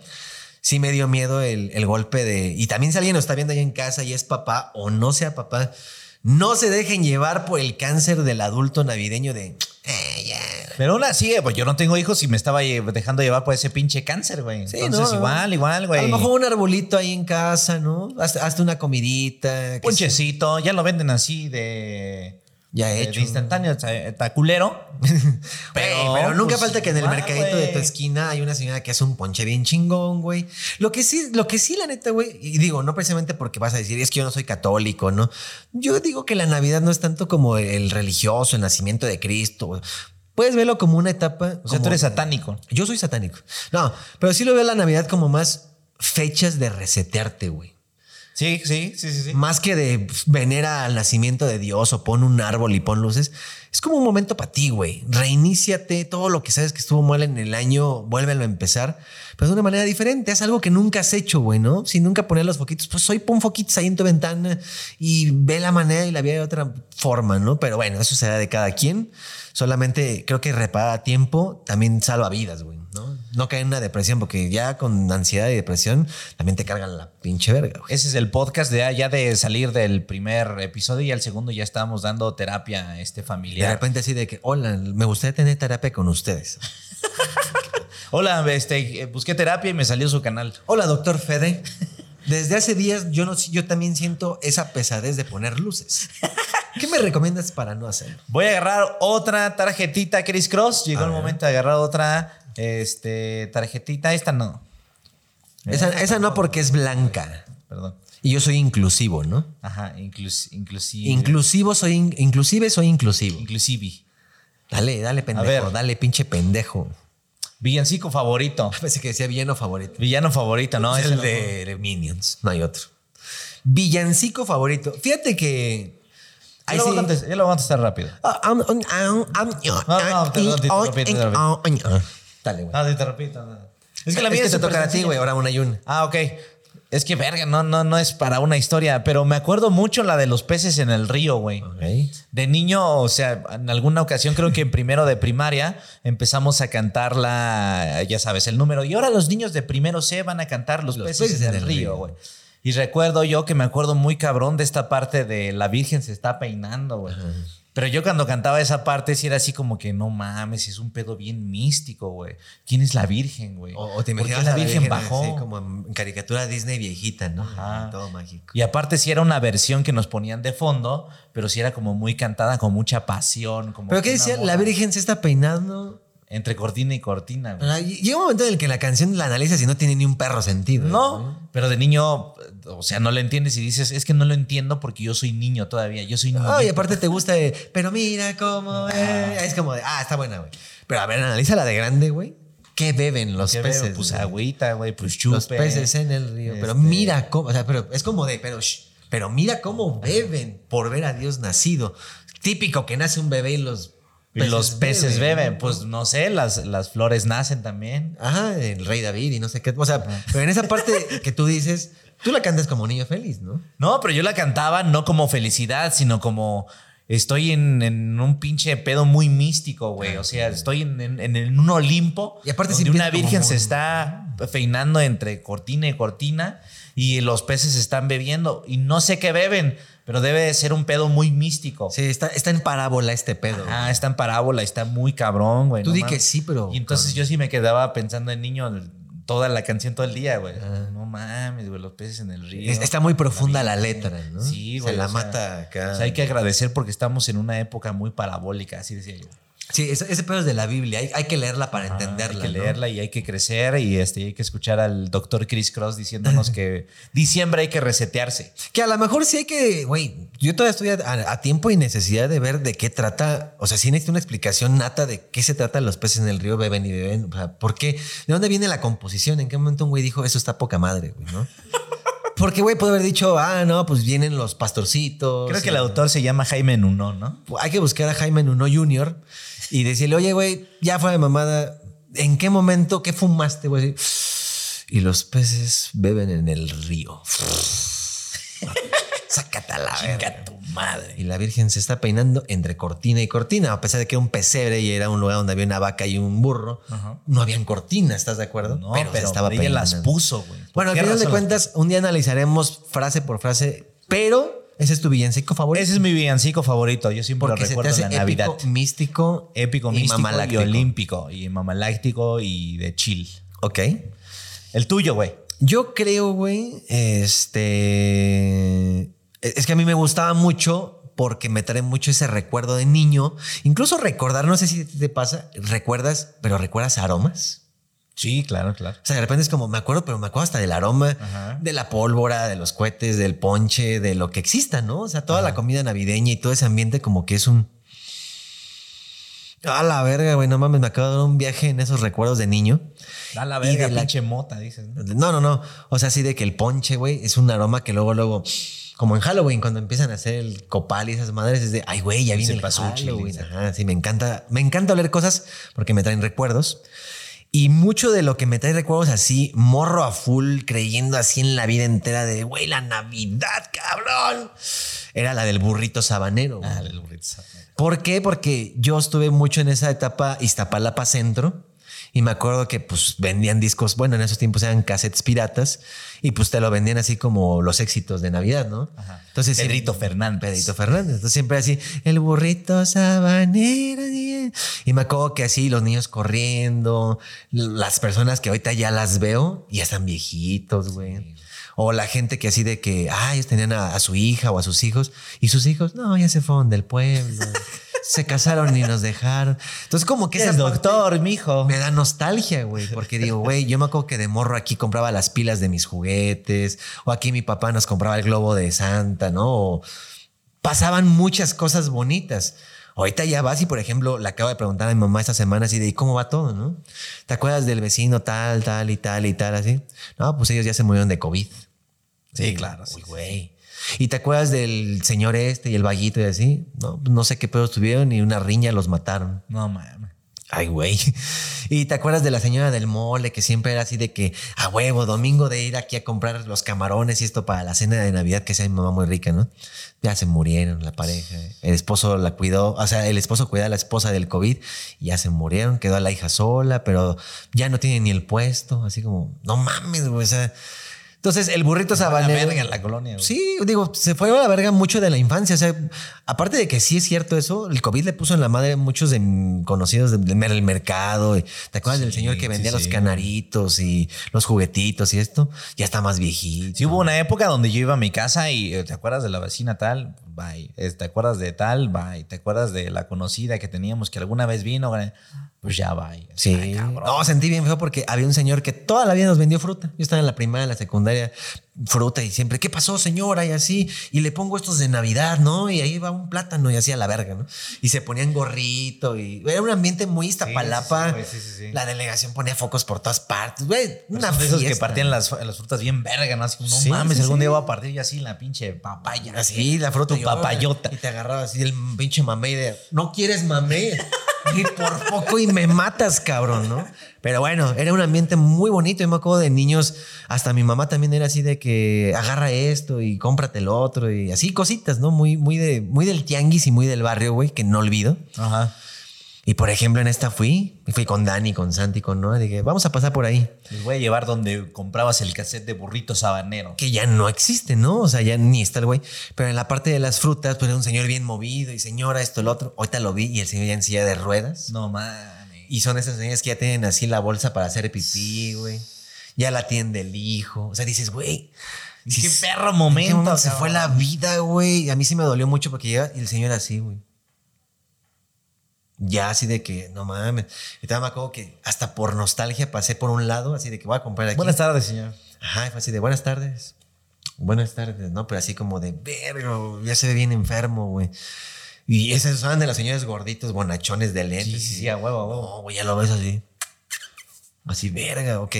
sí me dio miedo el, el golpe de... Y también si alguien lo está viendo ahí en casa y es papá o no sea papá, no se dejen llevar por el cáncer del adulto navideño de... "Eh, ya". Pero aún así, pues yo no tengo hijos y me estaba dejando llevar por ese pinche cáncer, güey. Sí, Entonces, ¿no? igual, igual, güey. A lo mejor un arbolito ahí en casa, ¿no? Hazte, hazte una comidita. Ponchecito, ya lo venden así de. Ya de- hecho. Instantáneo, está- culero. Pero, pero nunca pues, falta que en el mercadito de tu esquina hay una señora que hace un ponche bien chingón, güey. Lo que sí, lo que sí, la neta, güey, y digo, no precisamente porque vas a decir, es que yo no soy católico, ¿no? Yo digo que la Navidad no es tanto como el religioso, el nacimiento de Cristo. Puedes verlo como una etapa. O sea, tú eres satánico. Yo soy satánico. No, pero sí lo veo la Navidad como más fechas de resetearte, güey. Sí, sí, sí, sí. sí. Más que de pues, venera al nacimiento de Dios o pon un árbol y pon luces. Es como un momento para ti, güey. Reiníciate. Todo lo que sabes que estuvo mal en el año, vuélvelo a empezar. Pero de una manera diferente. Haz algo que nunca has hecho, güey, ¿no? Si nunca poner los foquitos, pues hoy pon foquitos ahí en tu ventana y ve la manera y la vida de otra forma, ¿no? Pero bueno, eso será de cada quien. Solamente creo que reparar a tiempo también salva vidas, güey, ¿no? No caer en una depresión, porque ya con ansiedad y depresión también te cargan la pinche verga, güey. Ese es el podcast de ya de salir del primer episodio y al segundo ya estábamos dando terapia a este De familiar. repente así de que, hola, me gustaría tener terapia con ustedes. Hola, este, eh, busqué terapia y me salió su canal. Hola, doctor Fede. Desde hace días yo, no, yo también siento esa pesadez de poner luces. ¿Qué me recomiendas para no hacerlo? Voy a agarrar otra tarjetita, Chris Cross. Llegó el momento de agarrar otra este, tarjetita. Esta no. Esa, esa no porque es blanca. Perdón. Y yo soy inclusivo, ¿no? Ajá, inclus, inclusive. Inclusivo soy, in- inclusive soy inclusivo. inclusive. Dale, dale, pendejo. Dale, pinche pendejo. Villancico favorito. Pensé que decía villano favorito. Villano favorito, ¿no? es el no- de, de Minions, no hay otro. Villancico favorito. Fíjate que. Ahí lo, voy a contestar, ya lo voy a contestar rápido. Ah, um, no, te te te. Dale, güey. Ah, te repito. no. Es que la Es mía que es te toca a ti, güey. Ahora una y una. Ah, ok. Es que verga, no, no, no es para una historia, pero me acuerdo mucho la de los peces en el río, güey. De niño, o sea, en alguna ocasión, creo que en primero de primaria, empezamos a cantar la, ya sabes, el número. Y ahora los niños de primero C van a cantar los, peces, en el río, güey. Y recuerdo yo que me acuerdo muy cabrón de esta parte de la Virgen se está peinando, güey. Pero yo cuando cantaba esa parte sí era así como que no mames, es un pedo bien místico, güey. ¿Quién es la Virgen, güey? O, o te ¿Por qué imaginas la a Virgen bajó? así como en caricatura Disney viejita, ¿no? Ajá. Todo mágico. Y aparte sí era una versión que nos ponían de fondo, pero sí era como muy cantada con mucha pasión. Como ¿Pero qué decía? La Virgen se está peinando. Entre cortina y cortina. güey. Ah, Llega un momento en el que la canción la analizas y no tiene ni un perro sentido. No, pero de niño, o sea, no lo entiendes y dices, es que no lo entiendo porque yo soy niño todavía, yo soy niño. Ah, y aparte te gusta de, pero mira cómo es. Es como de, ah, está buena, güey. Pero a ver, analízala de grande, güey. ¿Qué beben los ¿Qué peces? Pues güey? agüita, güey, pues chupe. Los peces en el río. Pero Este- mira cómo, o sea, pero es como de, pero, shh, pero mira cómo beben por ver a Dios nacido. Típico que nace un bebé y los Los peces beben, pues no sé, las, las flores nacen también. Ajá, el rey David y no sé qué. O sea, pero en esa parte que tú dices, Tú la cantas como niño feliz, ¿no? No, pero yo la cantaba no como felicidad, sino como estoy en, en un pinche pedo muy místico, güey. O sea, estoy en, en- en un Olimpo. Y aparte donde una virgen se está peinando entre cortina y cortina y los peces están bebiendo. Y no sé qué beben, pero debe de ser un pedo muy místico. Sí, está, está en parábola este pedo. Ah, está en parábola, está muy cabrón, güey. Tú no di mames. que sí, pero- Y entonces yo sí me quedaba pensando en niño toda la canción todo el día, güey. Ah. No mames, güey, los peces en el río. Es- Está muy profunda la letra, ¿no? Sí, Se güey. la o sea, mata acá. o sea, hay que agradecer porque estamos en una época muy parabólica, así decía yo. Sí, ese, ese pedo es de la Biblia. Hay, hay que leerla para entenderla. Hay que ¿no? leerla y hay que crecer y este, hay que escuchar al doctor Chris Cross diciéndonos que diciembre hay que resetearse. Que a lo mejor sí hay que, güey, yo todavía estoy a, a tiempo y necesidad de ver de qué trata, o sea, sí necesito una explicación nata de qué se trata los peces en el río beben y beben, o sea, ¿por qué? ¿De dónde viene la composición? ¿En qué momento un güey dijo eso está poca madre, güey, no? Porque, güey, puede haber dicho, ah, no, pues vienen los pastorcitos. Creo que el autor se llama Jaime Nuno, ¿no? Hay que buscar a Jaime Nuno Jr. y decirle, oye, güey, ya fue de mamada, ¿en qué momento, qué fumaste, güey? Y los peces beben en el río. Sácate a la verga. Tu madre. Y la Virgen se está peinando entre cortina y cortina, a pesar de que era un pesebre y era un lugar donde había una vaca y un burro. No habían cortinas, ¿estás de acuerdo? No, pero, estaba ella las puso, güey. ¿Por Bueno, al final de cuentas, un día analizaremos frase por frase, pero ese es tu villancico favorito. Ese es mi villancico favorito. Yo siempre porque lo se te recuerdo hace en la Navidad. épico, místico, Épico, y místico y mamaláctico. olímpico. Y mamaláctico y de chill. Ok. El tuyo, güey. Yo creo, güey, este... Es que a mí me gustaba mucho porque me trae mucho ese recuerdo de niño. Incluso recordar, no sé si te pasa, recuerdas, pero recuerdas aromas. Sí, claro, claro. O sea, de repente es como, me acuerdo, pero me acuerdo hasta del aroma, Ajá. de la pólvora, de los cohetes, del ponche, de lo que exista, ¿no? O sea, toda la comida navideña y todo ese ambiente como que es un... A la verga, güey, no mames, me acabo de dar un viaje en esos recuerdos de niño. Da la Y verga, de la- pinche mota, dices. ¿no? No, no, no. O sea, así de que el ponche, güey, es un aroma que luego, luego, como en Halloween, cuando empiezan a hacer el copal y esas madres, es de, ay, güey, ya viene el Halloween. Ajá, sí, me encanta, me encanta oler cosas porque me traen recuerdos. Y mucho de lo que me trae recuerdos así, morro a full, creyendo así en la vida entera de, güey, la Navidad, cabrón. Era la del burrito sabanero. Ah, el burrito sabanero. ¿Por qué? Porque yo estuve mucho en esa etapa Iztapalapa Centro y me acuerdo que pues vendían discos, bueno, en esos tiempos eran cassettes piratas y pues te lo vendían así como los éxitos de Navidad, ¿no? Ajá. Entonces Pedrito siempre- Fernández. Pedrito Fernández. Entonces siempre así, el burrito sabanero. Y me acuerdo que así los niños corriendo, las personas que ahorita ya las veo ya están viejitos, güey. O la gente que así de que, ah, ellos tenían a, a su hija o a sus hijos y sus hijos, no, ya se fueron del pueblo. se casaron y nos dejaron. Entonces como que ¿Qué esa es doctor, mijo? me da nostalgia, güey, porque digo, güey, yo me acuerdo que de morro aquí compraba las pilas de mis juguetes, o aquí mi papá nos compraba el globo de Santa, ¿no? O pasaban muchas cosas bonitas. Ahorita ya vas y, por ejemplo, le acabo de preguntar a mi mamá esta semana así de ¿y cómo va todo, no? ¿Te acuerdas del vecino tal, tal y tal y tal así? No, pues ellos ya se murieron de COVID. Sí, claro. Uy, sí, sí. güey. ¿Y te acuerdas del señor este y el vaguito y así? No, no sé qué pedos tuvieron y una riña los mataron. No mames. Ay, güey. ¿Y te acuerdas de la señora del mole que siempre era así de que a huevo, domingo de ir aquí a comprar los camarones y esto para la cena de Navidad que sea mi mamá muy rica, ¿no? Ya se murieron la pareja. El esposo la cuidó, o sea, el esposo cuidó a la esposa del COVID y ya se murieron, quedó a la hija sola, pero ya no tiene ni el puesto, así como, no mames, güey, o sea. Entonces, el burrito A la sabanero. verga en la colonia. güey. Sí, digo, se fue a la verga mucho de la infancia. O sea, aparte de que sí es cierto eso, el COVID le puso en la madre a muchos de conocidos del del mercado. y ¿Te acuerdas del Sí, señor que vendía sí, los sí. canaritos y los juguetitos y esto? Ya está más viejito. Sí, hubo una época donde yo iba a mi casa y eh, te acuerdas de la vecina tal, bye. Eh, Te acuerdas de tal, bye. Te acuerdas de la conocida que teníamos que alguna vez vino, pues ya bye. Sí. Ay, cabrón. no, sentí bien feo porque había un señor que toda la vida nos vendió fruta. Yo estaba en la primaria, en la secundaria, Yeah. Fruta y siempre, ¿qué pasó, señora? Y así. Y le pongo estos de Navidad, ¿no? Y ahí va un plátano y así a la verga, ¿no? Y se ponían gorrito y era un ambiente muy Iztapalapa. sí, sí, sí, sí. La delegación ponía focos por todas partes, güey. Una son esos que partían las, las frutas bien verga, ¿no? Así no Sí, mames, algún día voy a partir yo así la pinche papaya. Así, la fruta. Tu y- papayota. Y te agarraba así el pinche mamey de, ¿no quieres mamey? Y por poco y me matas, cabrón, ¿no? Pero bueno, era un ambiente muy bonito. Yo me acuerdo de niños, hasta mi mamá también era así de que agarra esto y cómprate el otro y así cositas, ¿no? Muy, muy, de, muy del tianguis y muy del barrio, güey, que no olvido. Ajá. Y por ejemplo, en esta fui, y fui con Dani, con Santi, con Noah, dije, vamos a pasar por ahí. Les voy a llevar donde comprabas el cassette de burrito sabanero. Que ya no existe, ¿no? O sea, ya ni está el güey. Pero en la parte de las frutas, pues era un señor bien movido y señora, esto, el otro. Ahorita lo vi y el señor ya en silla de ruedas. No mames. Y son esas señoras que ya tienen así la bolsa para hacer pipí, güey. Ya la atiende el hijo. O sea, dices, güey. Qué si- perro ¿en qué momento. se fue la vida, güey. A mí sí me dolió mucho porque llega y el señor así, güey. Ya así de que, no mames. Y me acuerdo que hasta por nostalgia pasé por un lado, así de que voy a comprar aquí. Buenas tardes, señor. Ajá, fue así de buenas tardes. Buenas tardes, ¿no? Pero así como de, verga, ya se ve bien enfermo, güey. Y esas son de las señores gorditos, bonachones de lentes. Sí, sí, sí, a huevo, a huevo. No, güey, ya lo ves así. Así, verga, ok.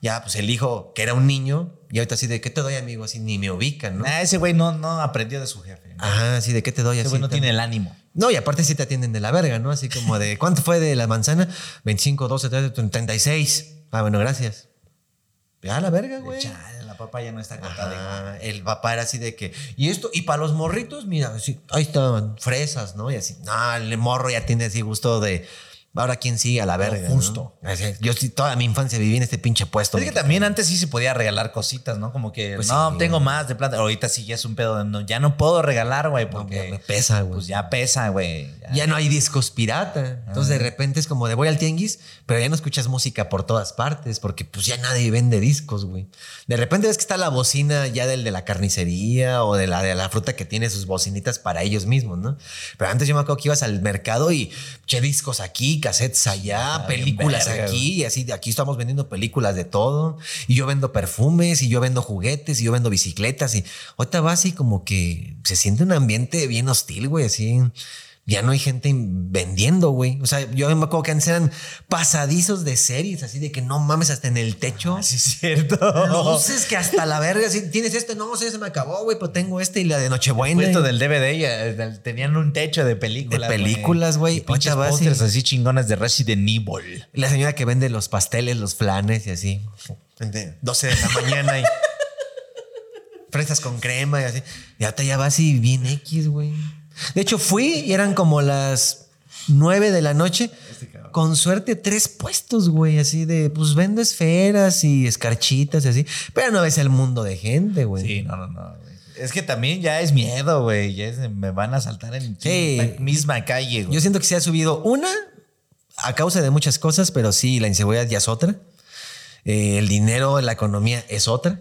Ya, pues el hijo, que era un niño, y ahorita así de, ¿qué te doy, amigo? Así ni me ubican, ¿no? Nah, ese güey no, no aprendió de su jefe. Ajá, así de, ¿qué te doy? Ese Así, güey no tiene el ánimo. No, y aparte sí te atienden de la verga, ¿no? Así como de, ¿cuánto fue de la manzana? 25, 12, 13, 36. Ah, bueno, gracias. Ya la verga, güey. Chale, la papa ya no está cortada. Ajá, el papá era así de que, y esto, y para los morritos, mira, así, ahí estaban fresas, ¿no? Y así, no, el morro ya tiene así gusto de, ahora quién sigue a la verga. ¿no? justo. Yo sí, toda mi infancia viví en este pinche puesto. Es que también antes sí se podía regalar cositas, ¿no? Como que Pues no sí, tengo güey. más de plata. Ahorita sí ya es un pedo de no, ya no puedo regalar, güey, porque me pesa, güey. pues ya pesa, güey. Ya. Ya no hay discos pirata. Entonces de repente es como de voy al tianguis, pero ya no escuchas música por todas partes porque pues ya nadie vende discos, güey. De repente ves que está la bocina ya del de la carnicería o de la de la fruta que tiene sus bocinitas para ellos mismos, ¿no? Pero antes yo me acuerdo que ibas al mercado y che discos aquí, cassettes allá, Ah, películas verga, aquí y así de aquí estamos vendiendo películas de todo y yo vendo perfumes y yo vendo juguetes y yo vendo bicicletas y ahorita va así como que se siente un ambiente bien hostil, güey, así ya no hay gente vendiendo, güey. O sea, yo me acuerdo que antes eran pasadizos de series, así de que no mames hasta en el techo. Sí, es cierto. Luces que hasta la verga, así tienes este, no, sí, se me acabó, güey, pero tengo este y la de Nochebuena. Puesto y- del DVD ya, tenían un techo de películas. De películas, güey. Y pinches pósters así chingones de Resident Evil. La señora que vende los pasteles, los flanes y así. De 12 de la mañana y fresas con crema y así. Y ahorita ya vas y bien X, güey. De hecho, fui y eran como las 9 de la noche. Con suerte, tres puestos, güey, así de, pues vendo esferas y escarchitas y así. Pero no ves el mundo de gente, güey. Sí, no, no, no. güey. Es que también ya es miedo, güey. Ya es- me van a saltar en Sí. la misma calle, güey. Yo siento que se ha subido una a causa de muchas cosas, pero sí, la inseguridad ya es otra. Eh, el dinero, la economía es otra.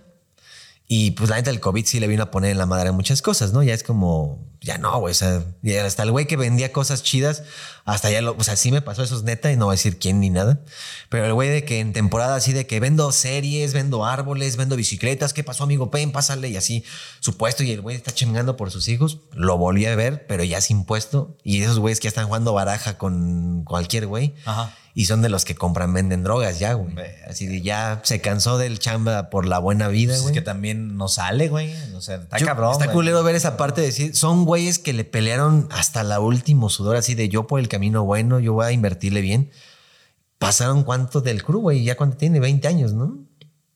Y pues la neta, el COVID sí le vino a poner en la madre muchas cosas, ¿no? Ya es como, ya no, güey. O sea, hasta el güey que vendía cosas chidas, hasta ya lo, o sea, sí me pasó eso es neta y no voy a decir quién ni nada. Pero el güey de que en temporada así de que vendo series, vendo árboles, vendo bicicletas, ¿qué pasó, amigo? Pen, pásale y así, su puesto. Y el güey está chingando por sus hijos, lo volví a ver, pero ya sin puesto. Y esos güeyes que ya están jugando baraja con cualquier güey. Ajá. Y son de los que compran, venden drogas ya, güey. Así de ya se cansó del chamba por la buena vida, Pues es güey. que también no sale, güey. O sea, está Yo- cabrón. Está güey. culero ver esa parte de decir, son güeyes que le pelearon hasta la último sudor, así de yo por el camino bueno, yo voy a invertirle bien. Pasaron cuánto del crew, güey, ya cuando tiene 20 años, ¿no?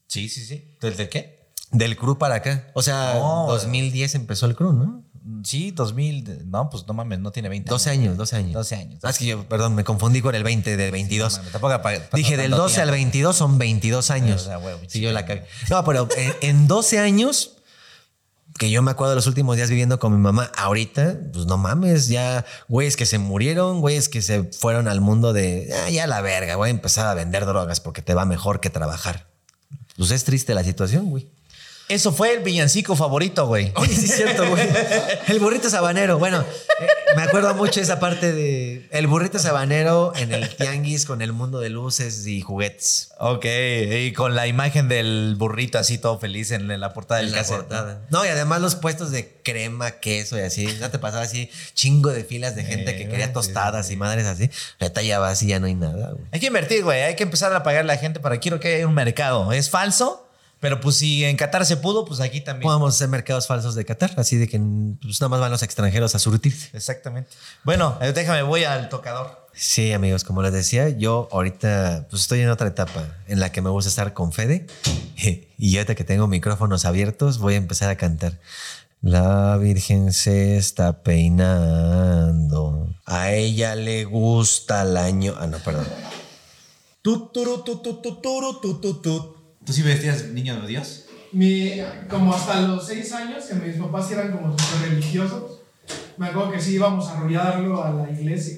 Sí, sí, sí. ¿Desde qué? Del crew para acá. O sea, No. 2010 empezó el crew, ¿no? Sí, 2000. No, pues no mames, no tiene 20 12 años, 12 años. 12 años. Ah, es que yo, perdón, me confundí con el 20 del 22. No mames, tampoco Dije, del pasando 12 al tiempo. 22 son 22 años. O sea, sí, yo la cagué. No, pero en, en 12 años, que yo me acuerdo de los últimos días viviendo con mi mamá, ahorita, pues no mames, ya güeyes que se murieron, güeyes que se fueron al mundo de, ah, ya la verga, voy a empezar a vender drogas porque te va mejor que trabajar. Pues es triste la situación, güey. Eso fue el villancico favorito, güey. Oye, sí es cierto, güey. El burrito sabanero. Bueno, eh, me acuerdo mucho esa parte de el burrito sabanero en el tianguis con el mundo de luces y juguetes. Ok, y con la imagen del burrito así todo feliz en la portada del portada. No, y además los puestos de crema, queso y así. No te pasaba así chingo de filas de gente que quería sí, tostadas y madres así. Ahorita ya vas y ya no hay nada, güey. Hay que invertir, güey. Hay que empezar a pagarle a la gente para quiero que haya un mercado. Es falso, pero pues si en Qatar se pudo, pues aquí también. Podemos hacer mercados falsos de Qatar, así de que pues, nada más van los extranjeros a surtirse. Exactamente. Bueno, eh, déjame, voy al tocador. Sí, amigos, como les decía, yo ahorita pues estoy en otra etapa en la que me gusta estar con Fede y ahorita que tengo micrófonos abiertos voy a empezar a cantar. La Virgen se está peinando. A ella le gusta el año. Ah, no, perdón. ¿Tú sí vestías niño de Dios? Mi, como hasta los seis años, que mis papás eran como súper religiosos, me acuerdo que sí íbamos a arrollarlo a la iglesia.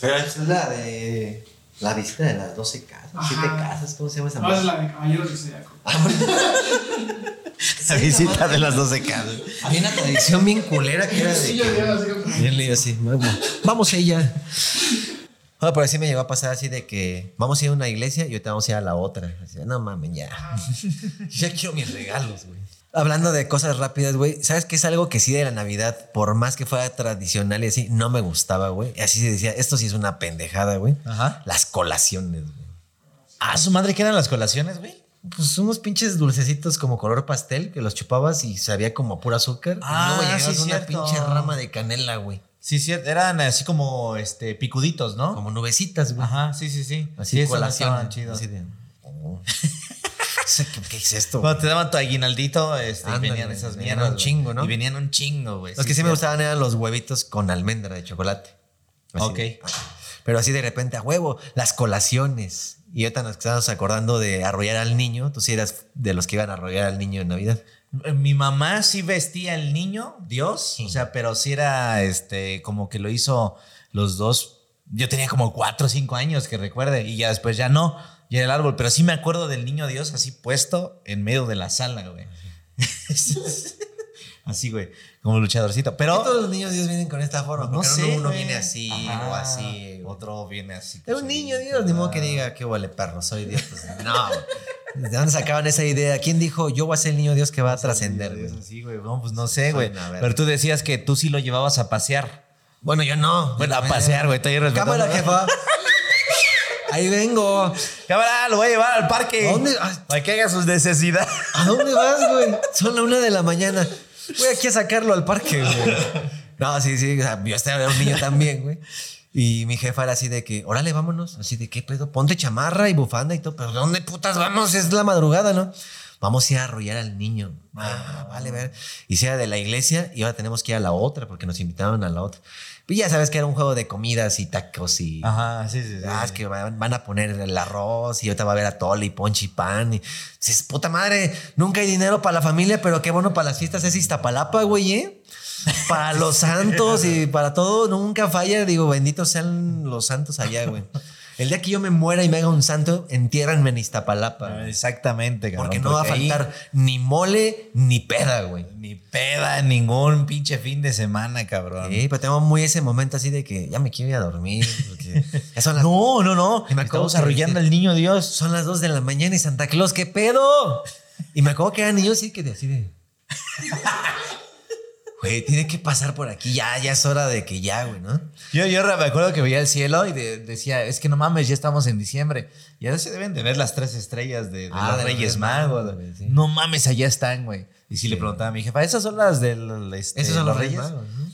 Pero es la de. La visita de las 12 casas, Ajá. 7 casas, ¿cómo se llama esa No, es madre? la de Caballeros del Zodiaco. La visita de las 12 casas. Había una tradición bien culera que era de. Sí, yo que- digo así como- Y él le iba así, vamos, vamos ella. No, pero así me llegó a pasar así de que vamos a ir a una iglesia y ahorita vamos a ir a la otra. Así, no mames, ya. ya quiero mis regalos, güey. Hablando de cosas rápidas, güey, ¿sabes qué es algo que sí de la Navidad, por más que fuera tradicional y así, no me gustaba, güey? Y así se decía, esto sí es una pendejada, güey. Ajá. Las colaciones, güey. Ah, su madre, ¿qué eran las colaciones, güey? Pues unos pinches dulcecitos como color pastel que los chupabas y sabía como a pura azúcar. Ah, y luego llegabas sí, una cierto. pinche rama de canela, güey. Sí, sí, eran así como este picuditos, ¿no? Como nubecitas, güey. Ajá, sí, sí, sí. Así sí, colación. chidos. Así de. oh. ¿Qué, es esto? Cuando te daban tu aguinaldito, este, y venían esas venían mierdas. un güey. chingo, ¿no? Y venían un chingo, güey. Los que sí me gustaban eran los huevitos con almendra de chocolate. Así Ok. de- pero así de repente, a huevo, las colaciones. Y ahorita nos estábamos acordando de arrollar al niño. Tú sí eras de los que iban a arrollar al niño en Navidad. Mi mamá sí vestía al niño, Dios, o sea, pero sí era este, como que lo hizo los dos. Yo tenía como cuatro o cinco años que recuerde, y ya después ya no, ya el árbol, pero sí me acuerdo del niño Dios así puesto en medio de la sala, güey. así, güey, como luchadorcito. Pero. todos los niños Dios vienen con esta forma. No sé. uno, uno viene así Ajá, o así. Otro viene así. Es un niño Dios, ni modo que diga, qué vale perro, soy Dios. Pues, no. ¿De dónde sacaban esa idea? ¿Quién dijo, yo voy a ser el niño Dios que va a trascender? güey? Sí, güey. No, pues no sé, güey. Pero tú decías que tú sí lo llevabas a pasear. Bueno, yo no. Bueno, a pasear, güey. Estoy respetando. Cámara, jefa. Ahí vengo. Cámara, lo voy a llevar al parque. ¿A dónde? Para que haga sus necesidades. ¿A dónde vas, güey? Son la una de la mañana. Voy aquí a sacarlo al parque, güey. No, sí, sí. sea, yo estaba un niño también, güey. Y mi jefa era así de que, órale, vámonos. Así de, ¿qué pedo? Ponte chamarra y bufanda y todo. ¿Pero dónde putas vamos? Es la madrugada, ¿no? Vamos a ir a arrollar al niño. Ah, vale, ver. Y si era de la iglesia y ahora tenemos que ir a la otra porque nos invitaron a la otra. Y ya sabes que era un juego de comidas y tacos y... Ajá, sí, sí, sí. Ah, es que van, van a poner el arroz y ahorita va a haber atole y ponche y pan. Y dices, puta madre, nunca hay dinero para la familia, pero qué bueno para las fiestas es Iztapalapa, güey, ¿eh? Para los santos y para todo, nunca falla. Digo, benditos sean los santos allá, güey. El día que yo me muera y me haga un santo, entiérranme en Iztapalapa. Exactamente, cabrón. Porque no va a ahí faltar ni mole ni peda, güey. Ni peda, ningún pinche fin de semana, cabrón. Sí, pero tengo muy ese momento así de que ya me quiero ir a dormir. Porque ya son las No, no, no. Y me arrollando dijiste- al niño Dios. son las 2 de la mañana y Santa Claus, ¿qué pedo? Y me acuerdo que eran niños así que de así de. Güey, tiene que pasar por aquí, ya, ya es hora de que ya, güey, ¿no? Yo, yo me acuerdo que veía el cielo y de- decía, es que no mames, ya estamos en diciembre. Y ahora se deben de ver las tres estrellas de, de Ah, los Reyes Magos. Güey, sí. No mames, allá están, güey. Y si le Sí. preguntaba a mi jefa, ¿esas son las del este, Esos son los Reyes. Reyes? Magos, ¿no?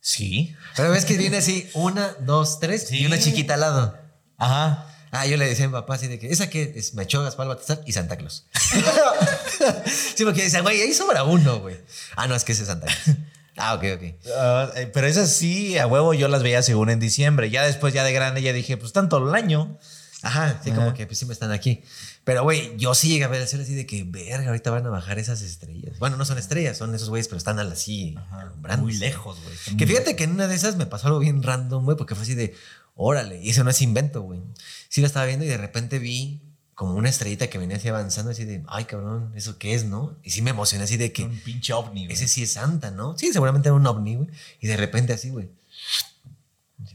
Sí. Pero ves que viene así, una, dos, tres, Sí. y una chiquita al lado. Ajá. Ah, yo le decía a mi papá así de que, ¿esa qué es? Mechogas, Gaspar Baltasar y Santa Claus. sí, porque decía, güey, ahí sobra uno, güey. Ah, no, es que ese es Santa Claus. Ah, ok, ok. Eh, pero esas sí, a huevo yo las veía según en diciembre. Ya después, ya de grande, ya dije, pues tanto el año. Ajá, sí, Ajá. como que pues siempre están aquí. Pero, güey, yo sí llegué a ver el cielo así de que, verga, ahorita van a bajar esas estrellas. Bueno, no son estrellas, son esos güeyes, pero están así, alumbrando. Muy lejos, güey. Que fíjate que en una de esas me pasó algo bien random, güey, porque fue así de, órale, y eso no es invento, güey. Sí lo estaba viendo y de repente vi como una estrellita que venía así avanzando, así de, ay, cabrón, ¿eso qué es, no? Y sí me emocioné así de que, Un pinche ovni, güey. ese sí es Santa, ¿no? Sí, seguramente era un ovni, güey. Y de repente así, güey.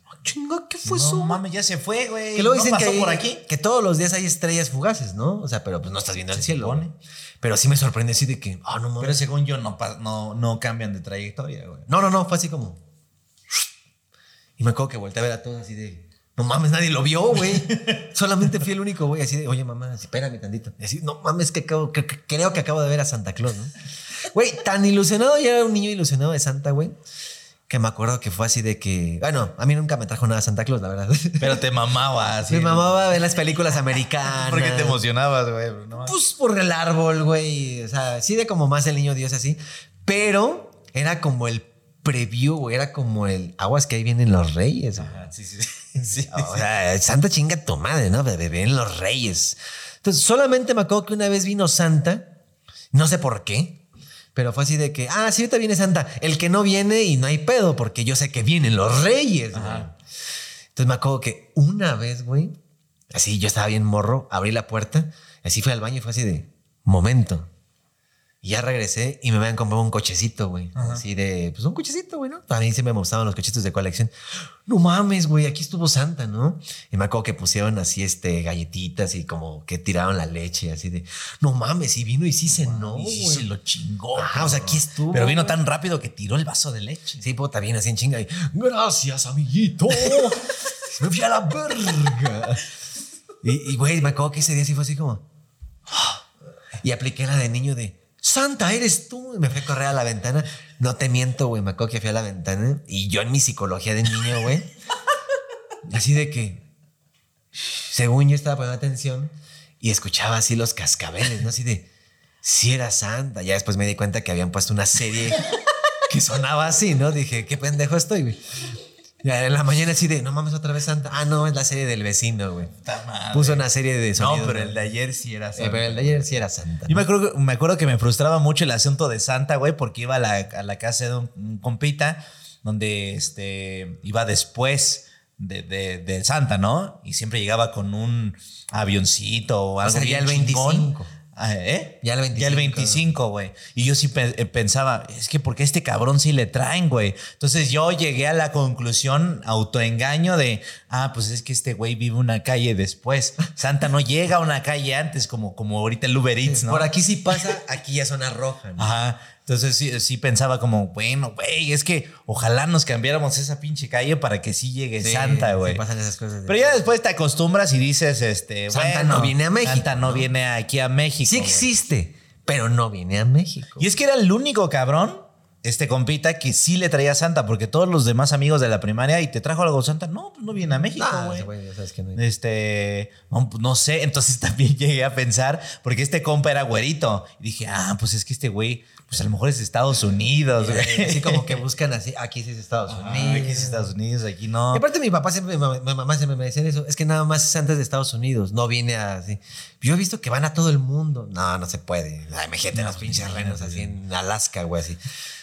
"Ah, Chinga, ¿qué fue no eso? mames, ya se fue, güey. Que luego ¿No dicen que, pasó hay- por aquí. que todos los días hay estrellas fugaces, ¿no? O sea, pero pues no estás viendo el cielo. supone. Pero sí me sorprende así de que, ah, no mames. Pero según yo, no, no, no cambian de trayectoria, güey. No, no, no, fue así como. Y me acuerdo que volteé a ver a todos así de. No mames, nadie lo vio, güey. Solamente fui el único, güey. Así de, oye, mamá, espérame tantito. Y así, no mames, que, acabo, que- que- creo que acabo de ver a Santa Claus, ¿no? Güey, tan ilusionado, ya era un niño ilusionado de Santa, güey. que me acuerdo que fue así de que, bueno, a mí nunca me trajo nada Santa Claus, la verdad. Pero te mamaba así. Me mamaba ver las películas americanas. ¿Por qué te emocionabas, güey? No, Pues por el árbol, güey. O sea, sí de como más el niño Dios así. Pero era como el preview, güey. Era como el aguas que ahí vienen los reyes. Ah, sí, sí, sí. O sea, Santa chinga tu madre, ¿no? Ven los reyes. Entonces, solamente me acuerdo que una vez vino Santa, no sé por qué, pero fue así de que, ah, sí, ahorita viene Santa. El que no viene y no hay pedo, porque yo sé que vienen los reyes. Entonces me acuerdo que una vez, güey, así yo estaba bien morro, abrí la puerta, así fui al baño y fue así de, momento. Y ya regresé y me habían comprado un cochecito, güey. Así de, pues un cochecito, güey, ¿no? A mí siempre me gustaban los cochecitos de colección. No mames, güey, aquí estuvo Santa, ¿no? Y me acuerdo que pusieron así, este, galletitas y como que tiraron la leche, así de, no mames, y vino y sí Y sí güey. se lo chingó. Ajá, o sea, aquí estuvo. Pero vino tan rápido que tiró el vaso de leche. Sí, puta, bien así en chinga. Y, Gracias, amiguito. me fui a la verga. Y, güey, me acuerdo que ese día sí fue así como. Y apliqué la de niño de. Santa, eres tú. Y me fui a correr a la ventana. No te miento, güey. Me acuerdo que fui a la ventana. Y yo en mi psicología de niño, güey. Así de que. Según yo estaba poniendo atención. Y escuchaba así los cascabeles, ¿no? Así de. Si era Santa. Ya después me di cuenta que habían puesto una serie que sonaba así, ¿no? Dije, qué pendejo estoy, güey. En la mañana así de, no mames, otra vez Santa. Ah, no, es la serie del vecino, güey. Puso una serie de No, pero el de ayer sí era Eh, pero el de ayer sí era Santa. Yo me acuerdo, me acuerdo que me frustraba mucho el asunto de Santa, güey, porque iba a la, a la casa de un, un compita donde este, iba después de, de- de Santa, ¿no? Y siempre llegaba con un avioncito o algo sea, ya bien el chingón. 25. Ah, ¿Eh? Ya el 25. Ya el 25, güey. Y yo sí pe- eh, pensaba, es que porque a este cabrón sí le traen, güey. Entonces yo llegué a la conclusión, autoengaño de, ah, pues es que este güey vive una calle después. Santa no llega a una calle antes, como, como ahorita el Uber Eats, ¿no? Por aquí sí pasa, aquí ya zona roja. ¿no? Ajá. Entonces sí, sí pensaba como, bueno, güey, es que ojalá nos cambiáramos esa pinche calle para que sí llegue Sí, Santa, sí güey. pasan esas cosas. de- Pero ya después te acostumbras y dices, este, Santa bueno, no viene a México, Santa no, ¿no? viene aquí a México. sí existe, pero no viene a México. Y es que era el único cabrón, este compita, que sí le traía Santa, porque todos los demás amigos de la primaria, ¿y te trajo algo Santa? No, pues no viene a México, güey. no. Este, no, pues, no sé, entonces también llegué a pensar, porque este compa era güerito. Y dije, ah, pues es que este güey, pues a lo mejor es Estados Unidos, güey. Así como que buscan así, aquí sí es Estados Ah, Unidos. aquí es Estados Unidos, aquí no. Y aparte mi papá siempre, mi mamá, siempre me decía eso, es que nada más es antes de Estados Unidos, no viene así. Yo he visto que van a todo el mundo. No, no se puede. Ay, imagínate los pinches renos así en Alaska, güey, así.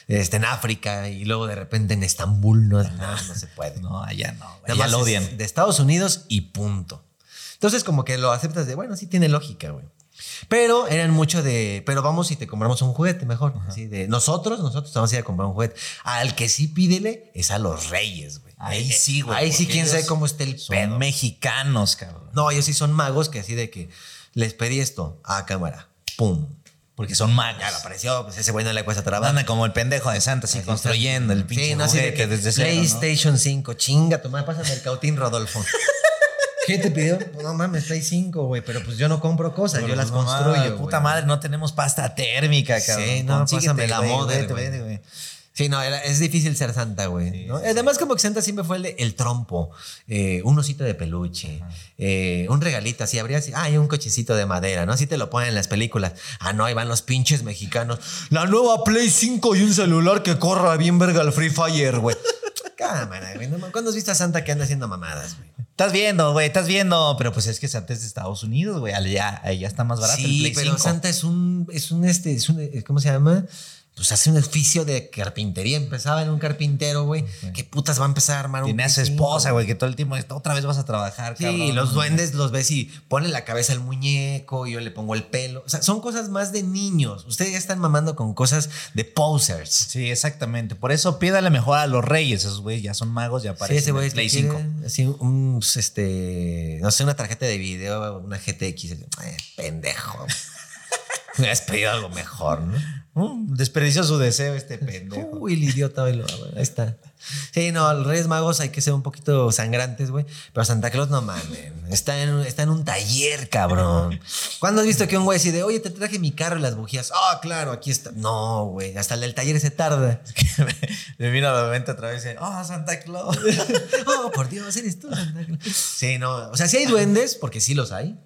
Este, en África y luego de repente en Estambul, no, no, no se puede. No, allá no. Nada Allá más lo es odian. De Estados Unidos y punto. Entonces, como que lo aceptas de, bueno, sí tiene lógica, güey. Pero eran mucho de, pero vamos y te compramos un juguete mejor. Así de, nosotros, nosotros vamos a ir a comprar un juguete. Al que sí pídele es a los reyes, güey. Ahí sí, güey. Ahí sí, quién sabe cómo está el Son pedo. mexicanos, cabrón. No, ellos sí son magos que así de que les pedí esto a cámara. Pum. Porque son magos. Ya lo apareció, pues ese güey no le cuesta trabajo. Anda como el pendejo de Santa, así, Así construyendo el pinche Sí, no, así de juguete que desde cero, ¿no? PlayStation 5, chinga, tu madre, pásame el cautín, Rodolfo. ¿Qué te pidió? No mames, Play 5, güey, pero pues yo no compro cosas, yo las No, construyo. Puta madre, no tenemos pasta térmica, cabrón. Sí, no, pásame la moda, güey. Sí, no, era- es difícil ser Santa, güey. ¿no? Además, como que Santa siempre fue el, de- el trompo, eh, un osito de peluche, eh, un regalito así, habría así, ah, hay un cochecito de madera, ¿no? Así te lo ponen en las películas. Ah, no, ahí van los pinches mexicanos. La nueva Play 5 y un celular que corra bien verga el Free Fire, güey. Cámara, güey. no mames, ¿Cuándo has visto a Santa que anda haciendo mamadas, güey? Estás viendo, güey, estás viendo. Pero pues es que Santa es de Estados Unidos, güey. Allá, allá está más barato el Sí, Play pero 5. Santa es un, es un, este, es un, ¿cómo se llama? Pues hace un oficio de carpintería. Empezaba en un carpintero, güey. ¿Qué putas va a empezar a armar un Tiene a su Play 5, esposa, güey, que todo el tiempo otra vez vas a trabajar, Sí, cabrón. los duendes los ves y ponen la cabeza al muñeco y yo le pongo el pelo. O sea, son cosas más de niños. Ustedes ya están mamando con cosas de posers. Sí, exactamente. Por eso pídale mejor a los reyes. Esos güey ya son magos, ya Sí, aparecen ese güey es Play que 5. quiere así un, este, no sé, una tarjeta de video, una GTX. Pendejo. Me has pedido algo mejor, ¿no? Desperdició su deseo este pendejo. Uy, el idiota, velo, ahí está. Sí, no, los Reyes Magos hay que ser un poquito sangrantes, güey. Pero Santa Claus no mames. Está en, un- está en un taller, cabrón. ¿Cuándo has visto que un güey de, oye, te traje mi carro y las bujías? Ah, claro, aquí está. No, güey. Hasta el del taller se tarda. Me vino a la mente otra vez. y, Oh, Santa Claus. oh, por Dios, eres tú, Santa Claus. Sí, no. O sea, sí hay duendes, porque sí los hay.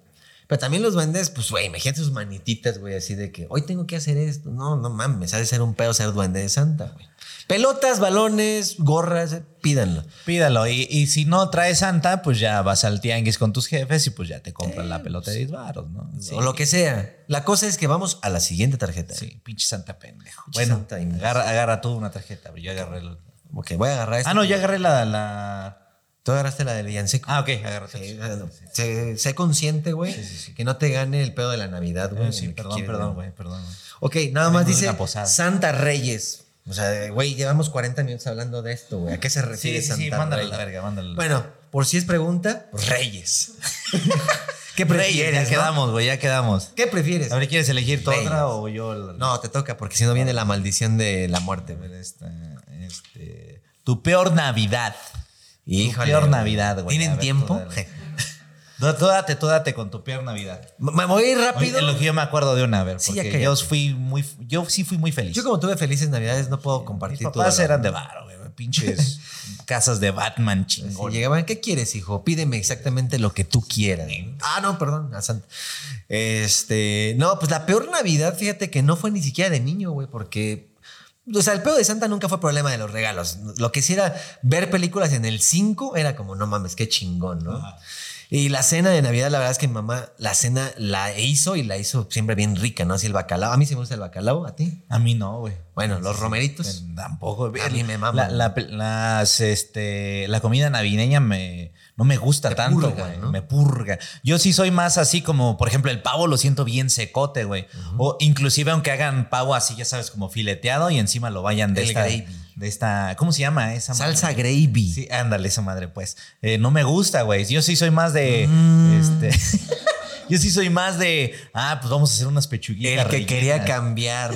Pero también los duendes, pues, güey, imagínate sus manititas, güey, así de que hoy tengo que hacer esto. No, no mames, ha de ser un pedo ser duende de Santa, güey. Pelotas, balones, gorras, eh, pídanlo. Pídalo. Y, y si no traes Santa, pues ya vas al tianguis con tus jefes y pues ya te compran la pelota de 10 varos, ¿no? Sí. O lo que sea. La cosa es que vamos a la siguiente tarjeta. Sí, pinche Santa pendejo. Pinche Bueno, Santa agarra, agarra tú una tarjeta. Yo agarré la... Ok, voy a agarrar esta. Ah, no, yo agarré la... la... Tú agarraste la del villancico. Ah, ok, agarra tú. Sí, sé, sé consciente, güey, que no te gane el pedo de la Navidad, güey. Eh, Sí, perdón, perdón, güey, perdón. Ok, nada más dice. Santa Reyes. O sea, güey, llevamos 40 minutos hablando de esto, güey. ¿A qué se refiere Sí, sí, Santa sí, mándale Reyes? la verga, mándale. Bueno, por si es pregunta, pues Reyes. ¿Qué Reyes, prefieres? ya no? quedamos, güey, ya quedamos. ¿Qué prefieres? A ver, ¿quieres elegir tú Reyes. otra o yo? la- No, te toca, porque si no viene la maldición de la muerte, esta, este, tu peor Navidad. Híjole, peor. Navidad, güey. ¿Tienen ver, tiempo? tú. Tú, date, tú date con tu peor Navidad. Me voy a ir rápido. Oye, lo que yo me acuerdo de una, a ver, Sí, porque yo fui muy, yo sí fui muy feliz. Yo como tuve felices navidades no puedo Mis compartir tu papás eran de varo, güey, pinches casas de Batman Sí, chingón. llegaban, ¿qué quieres, hijo? Pídeme exactamente lo que tú quieras. Ah, no, perdón. a Santa. Este, no, pues la peor Navidad, fíjate que no fue ni siquiera de niño, güey, porque, o sea, el pedo de Santa nunca fue problema de los regalos. Lo que sí era ver películas en el 5 era como, no mames, qué chingón, ¿no? Ajá. Y la cena de Navidad, la verdad es que mi mamá la cena la hizo y la hizo siempre bien rica, ¿no? Así el bacalao. A mí sí me gusta el bacalao, ¿a ti? A mí no, güey. Bueno, los romeritos. Tampoco. A mí me mama. La, la- las, este, la comida navideña me, no me gusta Te tanto, güey. ¿no? Me purga. Yo sí soy más así como, por ejemplo, el pavo lo siento bien secote, güey. O inclusive aunque hagan pavo así, ya sabes, como fileteado y encima lo vayan de El esta, gravy. de esta, ¿cómo se llama esa? madre? Salsa gravy. Sí, ándale, esa madre, pues. Eh, no me gusta, güey. Yo sí soy más de. Mm. Este. yo sí soy más de. Ah, pues vamos a hacer unas pechuguitas. El que quería cambiar.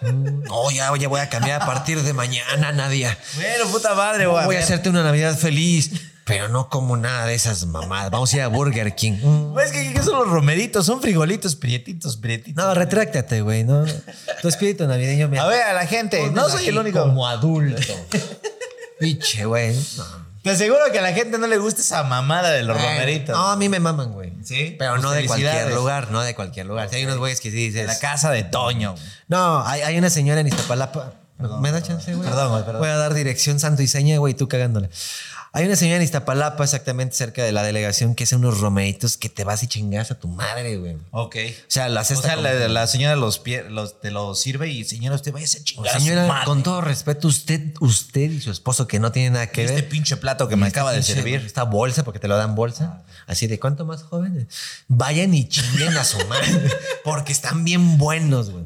Mm, No, ya, ya voy a cambiar a partir de mañana, Nadia. Bueno, puta madre, güey. Voy a hacerte una Navidad feliz, pero no como nada de esas mamadas. Vamos a ir a Burger King. Mm. Pues, ¿qué, qué son los romeritos? Son frijolitos, prietitos, prietitos. No, retráctate, güey. No. Tu espíritu navideño me A ver, a la gente, no soy el único. Como adulto. Piche, güey. No. Te aseguro que a la gente no le gusta esa mamada de los romeritos. No, a mí me maman, güey. Sí, Pero pues no de cualquier lugar, no de cualquier lugar. Si hay unos güeyes que sí de dices. la casa de Toño. No, hay, hay una señora en Iztapalapa. ¿Me da chance, güey? Perdón, güey, perdón. Voy a dar dirección santo y seña, güey, tú cagándola. Hay una señora en Iztapalapa, exactamente cerca de la delegación, que hace unos romeritos que te vas y chingas a tu madre, güey. O Ok. sea, la O cesta. sea, con- la, la señora los, pie- los, te lo sirve y señora, usted vaya a O chingar a su señora, madre. con todo respeto, usted, usted y su esposo, que no tienen nada que este ver. pinche plato que me Este acaba de servir. Esta bolsa, porque te lo dan bolsa. Así de cuánto más jóvenes. Vayan y chinguen a su madre. porque están bien buenos, güey.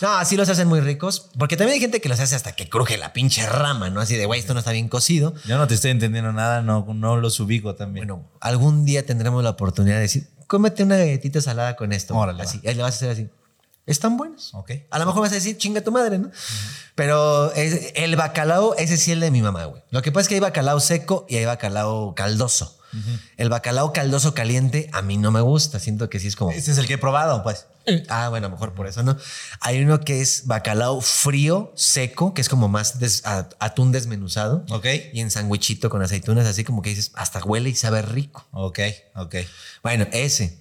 No, así los hacen muy ricos. Porque también hay gente que los hace hasta que cruje la pinche rama, ¿no? Así de, güey, esto no está bien cocido. Yo no te estoy entendiendo nada, no, no los ubico también. Bueno, algún día tendremos la oportunidad de decir, cómete una galletita salada con esto. Órale, así, ahí le vas a hacer así. Están buenos. Ok. A lo mejor vas a decir, chinga tu madre, ¿no? Pero es- el bacalao, ese sí es el de mi mamá, güey. Lo que pasa es que hay bacalao seco y hay bacalao caldoso. El bacalao caldoso caliente a mí no me gusta. Siento que sí es como... Este es el que he probado, pues. Ah, bueno, mejor por eso, ¿no? Hay uno que es bacalao frío, seco, que es como más des- atún desmenuzado. Ok. Y en sandwichito con aceitunas, así como que dices, hasta huele y sabe rico. Ok, ok. Bueno, ese.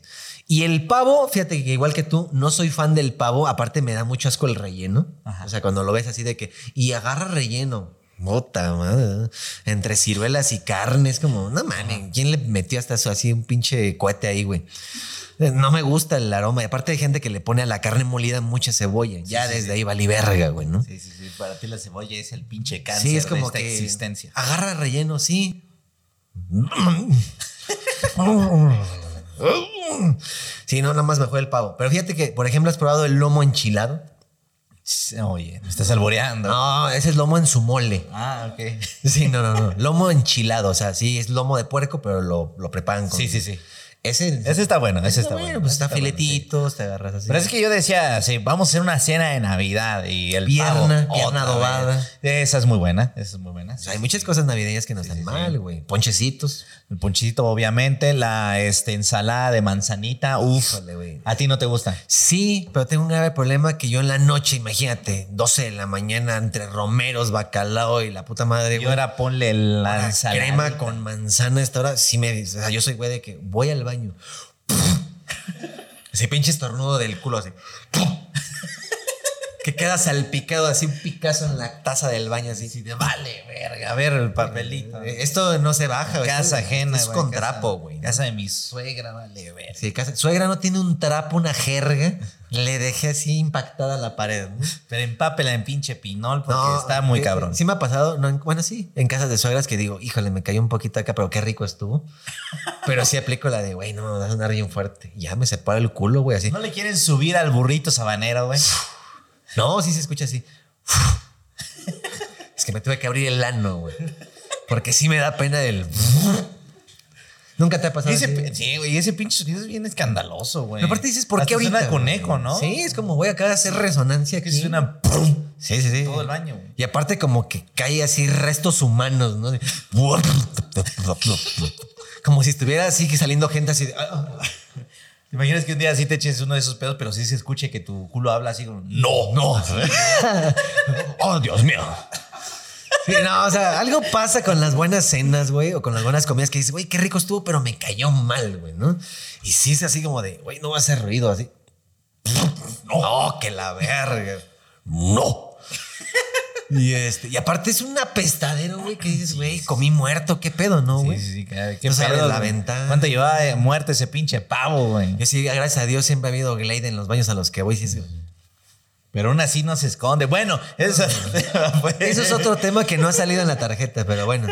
Y el pavo, fíjate que igual que tú, no soy fan del pavo. Aparte, me da mucho asco el relleno. Ajá. O sea, cuando lo ves así de que. Y agarra relleno. Bota, madre. Entre ciruelas y carnes, como, no mames, ¿quién le metió hasta eso así un pinche cohete ahí, güey? No me gusta el aroma. Y aparte hay gente que le pone a la carne molida mucha cebolla. ya sí, desde ahí vale verga, güey, ¿no? Sí, sí, sí. Para ti la cebolla es el pinche cáncer Sí, es como de esta que existencia. agarra relleno, sí. Sí, no, nada más me fue el pavo. Pero fíjate que, por ejemplo, has probado el lomo enchilado. Oye, me estás alboreando. No, ese es lomo en su mole. Ah, ok. Sí, no, no, no. Lomo enchilado. O sea, sí, es lomo de puerco, pero lo, lo preparan con. Sí, sí, sí. Ese, Ese está bueno, ese está bueno. Pues está, bueno, sí. filetitos, te agarras así. Pero es que yo decía, sí, vamos a hacer una cena de Navidad y el Pierna, pavo, pierna adobada. Esa es muy buena, esa es muy buena. O sea, hay muchas cosas navideñas que no están mal, güey. Ponchecitos. El ponchito, obviamente, la este, ensalada de manzanita, uf. Híjole. ¿A ti no te gusta? Sí, pero tengo un grave problema que yo en la noche, imagínate, 12 de la mañana entre romeros, bacalao y la puta madre, Y güey. ahora ponle la ensalada. crema con manzana a esta hora, sí me dice. O sea, yo soy güey de que voy al baño. Ese pinche estornudo del culo así. Que queda salpicado así, un picazo en la taza del baño así. así de, vale, verga. A ver, el papelito. Esto no se baja. güey. casa ajena. Es güey, con casa- trapo, güey. ¿no? Casa de mi suegra, vale, ver. Sí, casa- Suegra no tiene un trapo, una jerga. Le dejé así impactada la pared. ¿no? Pero empápela en pinche pinol porque No, está muy eh, cabrón. Sí me ha pasado, no, en- bueno, sí, en casas de suegras que digo, híjole, me cayó un poquito acá, pero qué rico estuvo. Pero sí aplico la de, güey, no me vas a sonar bien fuerte. Ya me separa el culo, güey, así. ¿No le quieren subir al burrito sabanero, güey? No, sí se escucha así. Es que me tuve que abrir el ano, güey. Porque sí me da pena el... Nunca te ha pasado Ese, sí, güey, ese pinche sonido es bien escandaloso, güey. Pero aparte dices, ¿por qué ahorita? con güey? eco, ¿no? Sí, es como voy acá a hacer resonancia Que aquí. suena Sí, sí, sí. todo el baño, güey. Y aparte como que cae así restos humanos, ¿no? De- Como si estuviera así que saliendo gente así de... ¿Te imaginas que un día así te eches uno de esos pedos, pero sí se escuche que tu culo habla así como, no, no. Oh, Dios mío. Sí, no, o sea, algo pasa con las buenas cenas, güey, o con las buenas comidas que dices, güey, qué rico estuvo, pero me cayó mal, güey, ¿no? Y sí es así como de, güey, no va a hacer ruido así. No, que la verga. No. Y, este, y aparte es un apestadero, güey, que dices, güey, comí muerto, qué pedo, ¿no, güey? sí, sí. ¿Qué, qué No pedo, la güey? ventana. ¿Cuánto llevaba de muerte ese pinche pavo, güey? Yo sí, gracias a Dios siempre ha habido Glade en los baños a los que voy. Sí, sí. Pero aún así no se esconde. Bueno, eso. Eso es otro tema que no ha salido en la tarjeta, pero bueno.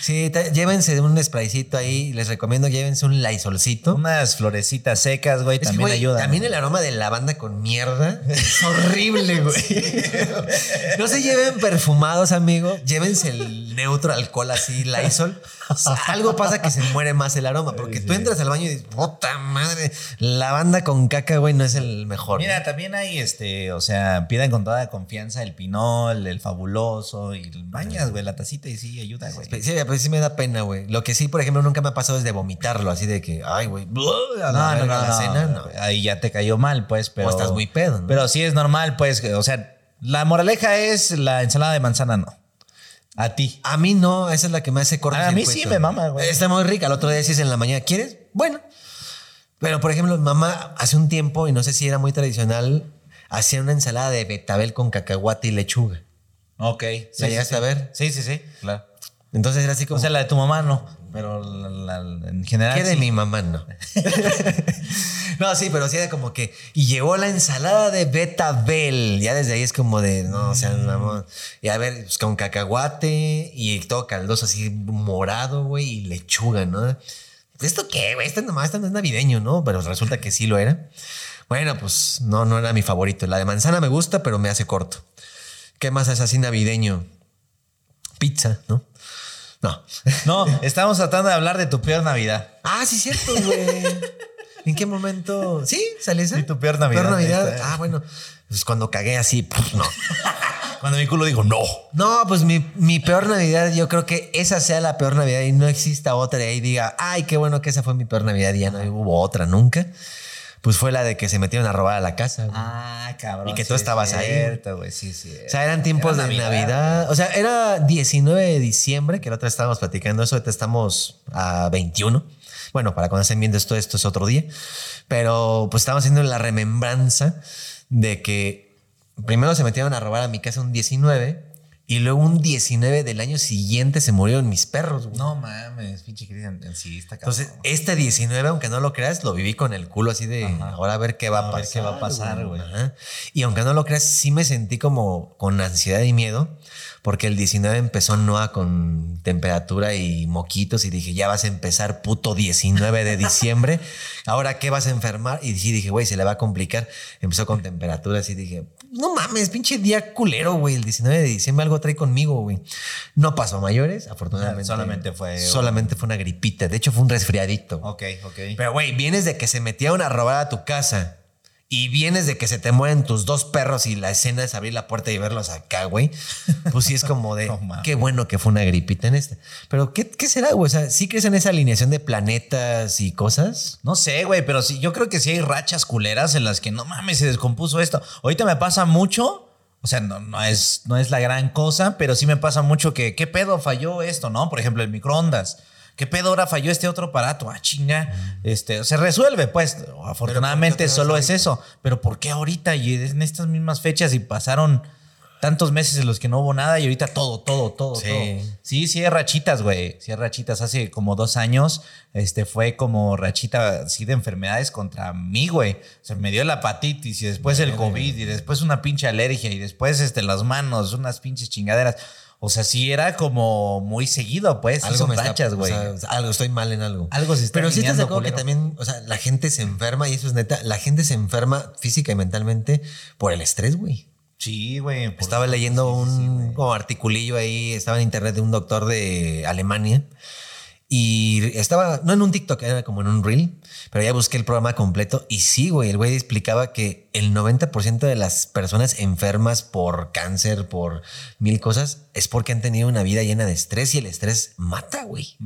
Sí, te- llévense un spraycito ahí. Les recomiendo llévense un Lysolcito. Unas florecitas secas, güey, Es también güey, ayudan. También el aroma de lavanda con mierda es horrible, güey. No se lleven perfumados, amigo. Llévense el neutro alcohol así, Lysol. Algo pasa que se muere más el aroma, porque tú entras al baño y dices, puta madre, lavanda con caca, güey, no es el mejor. Mira, también hay este, o sea, pidan con toda confianza el pinol, el fabuloso y bañas, güey, la tacita y sí ayuda, güey. Sí, pues sí me da pena, güey. Lo que sí, por ejemplo, nunca me ha pasado es de vomitarlo, así de que, ay, güey, No, no, no, la no. cena, no. Ahí ya te cayó mal, pues, pero. O estás muy pedo, ¿no? Pero sí es normal, pues, o sea, la moraleja es la ensalada de manzana, no. A ti. A mí no, esa es la que me hace corto. A mí sí me mama, güey. Está muy rica. El otro día decís en la mañana, ¿quieres? Bueno. Pero, por ejemplo, mamá hace un tiempo, y no sé si era muy tradicional, hacía una ensalada de betabel con cacahuate y lechuga. Ok. ¿La llegaste a ver? Sí, sí, sí. Claro. Entonces era así como... O sea, la de tu mamá no, pero la- la- en general. ¿Qué de sí. mi mamá? No. no, sí, pero sí era como que. Y llegó la ensalada de betabel. Ya desde ahí es como de. No, o sea, Mm. mamá. Y a ver, pues con cacahuate y todo caldoso así morado, güey, y lechuga, ¿no? ¿Esto qué, güey? Esto nomás esto no es navideño, ¿no? Pero resulta que sí lo era. Bueno, pues no, no era mi favorito. La de manzana me gusta, pero me hace corto. ¿Qué más es así navideño? Pizza, ¿no? No. No, estamos tratando de hablar de tu peor Navidad. Ah, sí, cierto, güey. ¿En qué momento? Sí, sale esa. Sí, tu peor Navidad, Peor Navidad. Ah, bueno. Pues cuando cagué así, pues, no. Cuando mi culo dijo no. No, pues mi, mi peor Navidad, yo creo que esa sea la peor Navidad y no exista otra y ahí diga, ay, qué bueno que esa fue mi peor Navidad y ya no hubo otra nunca. Pues fue la de que se metieron a robar a la casa. güey. Ah, cabrón. Y que sí tú es estabas ahí. cierto, güey. Sí, sí. O sea, eran tiempos Era de Navidad. O sea, era 19 de diciembre, que la otra estábamos platicando eso. Ahorita estamos a 21. Bueno, para cuando estén viendo esto, esto es otro día. Pero pues estábamos haciendo la remembranza de que primero se metieron a robar a mi casa un 19 y luego un 19 del año siguiente se murieron mis perros. güey. No mames, pinche Cristian. Sí, está cabrón. Entonces, este 19, aunque no lo creas, lo viví con el culo así de ahora a ver qué va a pasar. qué va a pasar, güey. Ajá. Y aunque no lo creas, sí me sentí como con ansiedad y miedo, porque el 19 empezó Noah con temperatura y moquitos y dije, ya vas a empezar puto 19 de diciembre, ahora qué vas a enfermar? Y sí dije, güey, se le va a complicar. Empezó con temperaturas y dije, no mames, pinche día culero, güey. El 19 de diciembre algo trae conmigo, güey. No pasó a mayores, afortunadamente. Solamente fue- Solamente fue una gripita. De hecho, fue un resfriadito. Ok, ok. Pero, güey, vienes de que se metieron a robar a tu casa y vienes de que se te mueren tus dos perros y la escena es abrir la puerta y verlos acá, güey. Pues sí es como de No qué bueno que fue una gripita en esta. Pero, ¿qué, qué será, güey? O sea, ¿sí crees en esa alineación de planetas y cosas? No sé, güey, pero sí, yo creo que sí hay rachas culeras en las que no mames, se descompuso esto. Ahorita me pasa mucho, o sea, no, no es, no es la gran cosa, pero sí me pasa mucho que, ¿qué pedo falló esto, no? Por ejemplo, el microondas. ¿Qué pedo ahora falló este otro aparato? Ah, chinga. Este, se resuelve, pues. Afortunadamente solo es eso. Pero ¿por qué ahorita y en estas mismas fechas y pasaron tantos meses en los que no hubo nada y ahorita todo, todo, todo, Sí. todo? Sí, sí, hay rachitas, güey. Sí, hay rachitas. Hace como dos años, este fue como rachita así de enfermedades contra mí, güey. O sea, me dio la hepatitis y después el COVID y después una pinche alergia y después este, las manos, unas pinches chingaderas. O sea, sí era como muy seguido, pues. Sí son me rachas, güey. o sea, algo, estoy mal en algo. Algo se está Pero sí alineando, acuerdo que también, o sea, la gente se enferma y eso es neta. La gente se enferma física y mentalmente por el estrés, güey. Sí, güey. Estaba leyendo sí, sí, sí, un como articulillo ahí, estaba en internet de un doctor de Alemania y estaba, no en un TikTok, era como en un reel, pero ya busqué el programa completo y sí, güey, el güey explicaba que el 90% de las personas enfermas por cáncer, por mil cosas, es porque han tenido una vida llena de estrés y el estrés mata, güey.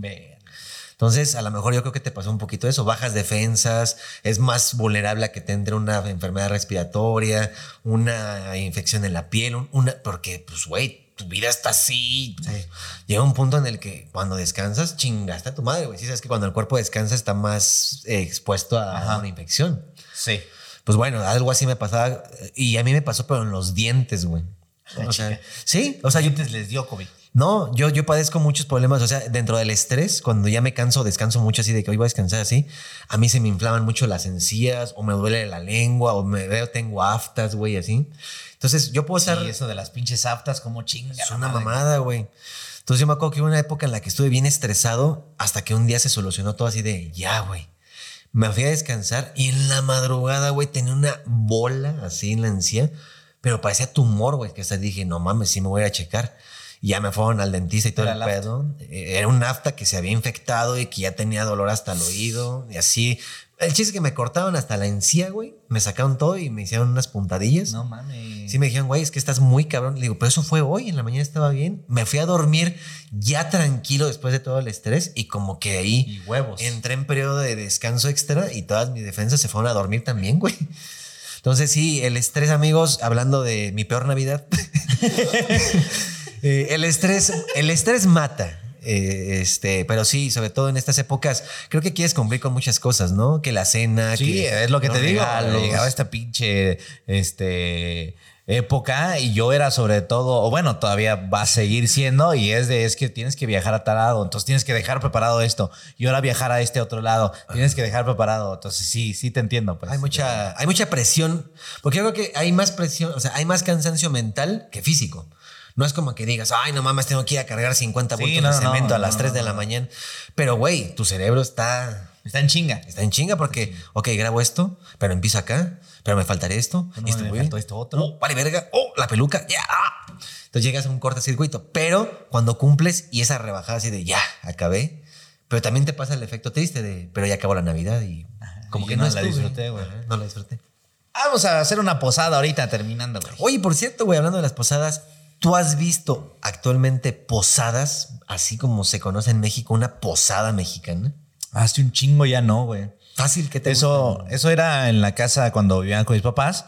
Entonces, a lo mejor yo creo que te pasó un poquito eso, bajas defensas, es más vulnerable a que te entre una enfermedad respiratoria, una infección en la piel, un- una, porque, pues, güey, tu vida está así. Llega un punto en el que cuando descansas, chingaste a tu madre, güey. Sí, sabes que cuando el cuerpo descansa está más eh, expuesto a Ajá. una infección. Sí. Pues bueno, algo así me pasaba y a mí me pasó, pero en los dientes, güey. O sea, sí, o sea, yo antes les dio COVID. no, yo, yo padezco muchos problemas. O sea, dentro del estrés, cuando ya me canso, descanso mucho así de que hoy voy a descansar así, a mí se me inflaman mucho las encías, o me duele la lengua, o me veo, tengo aftas, güey, así. Entonces, yo puedo estar. Sí, eso de las pinches aftas, como chinga. es una mamada, güey. Entonces, yo me acuerdo que hubo una época en la que estuve bien estresado hasta que un día se solucionó todo así de ya, güey. Me fui a descansar y en la madrugada, güey, tenía una bola así en la encía, pero parecía tumor, güey, que hasta dije, no mames, sí me voy a checar. Y ya me fueron al dentista y todo el afta. pedo. Eh, Era un afta que se había infectado y que ya tenía dolor hasta el oído y así. El chiste es que me cortaron hasta la encía, güey. Me sacaron todo y me hicieron unas puntadillas. No mames. Sí me dijeron, güey, es que estás muy cabrón. Le digo, pero eso fue hoy, en la mañana estaba bien. Me fui a dormir ya tranquilo después de todo el estrés y como que ahí Y huevos. entré en periodo de descanso extra y todas mis defensas se fueron a dormir también, güey. Entonces sí, el estrés, amigos, hablando de mi peor Navidad, eh, el estrés, el estrés mata. Eh, este, pero sí, sobre todo en estas épocas, creo que quieres cumplir con muchas cosas, ¿no? Que la cena, Sí, que es lo que te digo. regalos. Llegaba esta pinche este, época y yo era sobre todo, o bueno, todavía va a seguir siendo, y es de es que tienes que viajar a tal lado, entonces tienes que dejar preparado esto, y ahora viajar a este otro lado, tienes que dejar preparado. Entonces sí, sí te entiendo. Pues. Hay mucha, hay mucha presión, porque yo creo que hay más presión, o sea, hay más cansancio mental que físico. No es como que digas, ay, no mames, tengo que ir a cargar 50 Sí, bultos no, de cemento no, a las no, 3 de la mañana. Pero, güey, tu cerebro está, Está en chinga. está en chinga porque, ok, grabo esto, pero empiezo acá, pero me faltaría esto, No, y esto, me faltó esto otro. Oh, vale, verga, oh, la peluca, ya. ah. Entonces llegas a un cortocircuito, pero cuando cumples y esa rebajada así de ya, acabé, pero también te pasa el efecto triste de, pero ya acabó la Navidad y como y que no la disfruté, güey. No la disfruté. Vamos a hacer una posada ahorita terminando, güey. Oye, por cierto, güey, hablando de las posadas, ¿tú has visto actualmente posadas, así como se conoce en México, una posada mexicana? Hace un chingo ya no, güey. Fácil que te Eso, eso era en la casa cuando vivían con mis papás.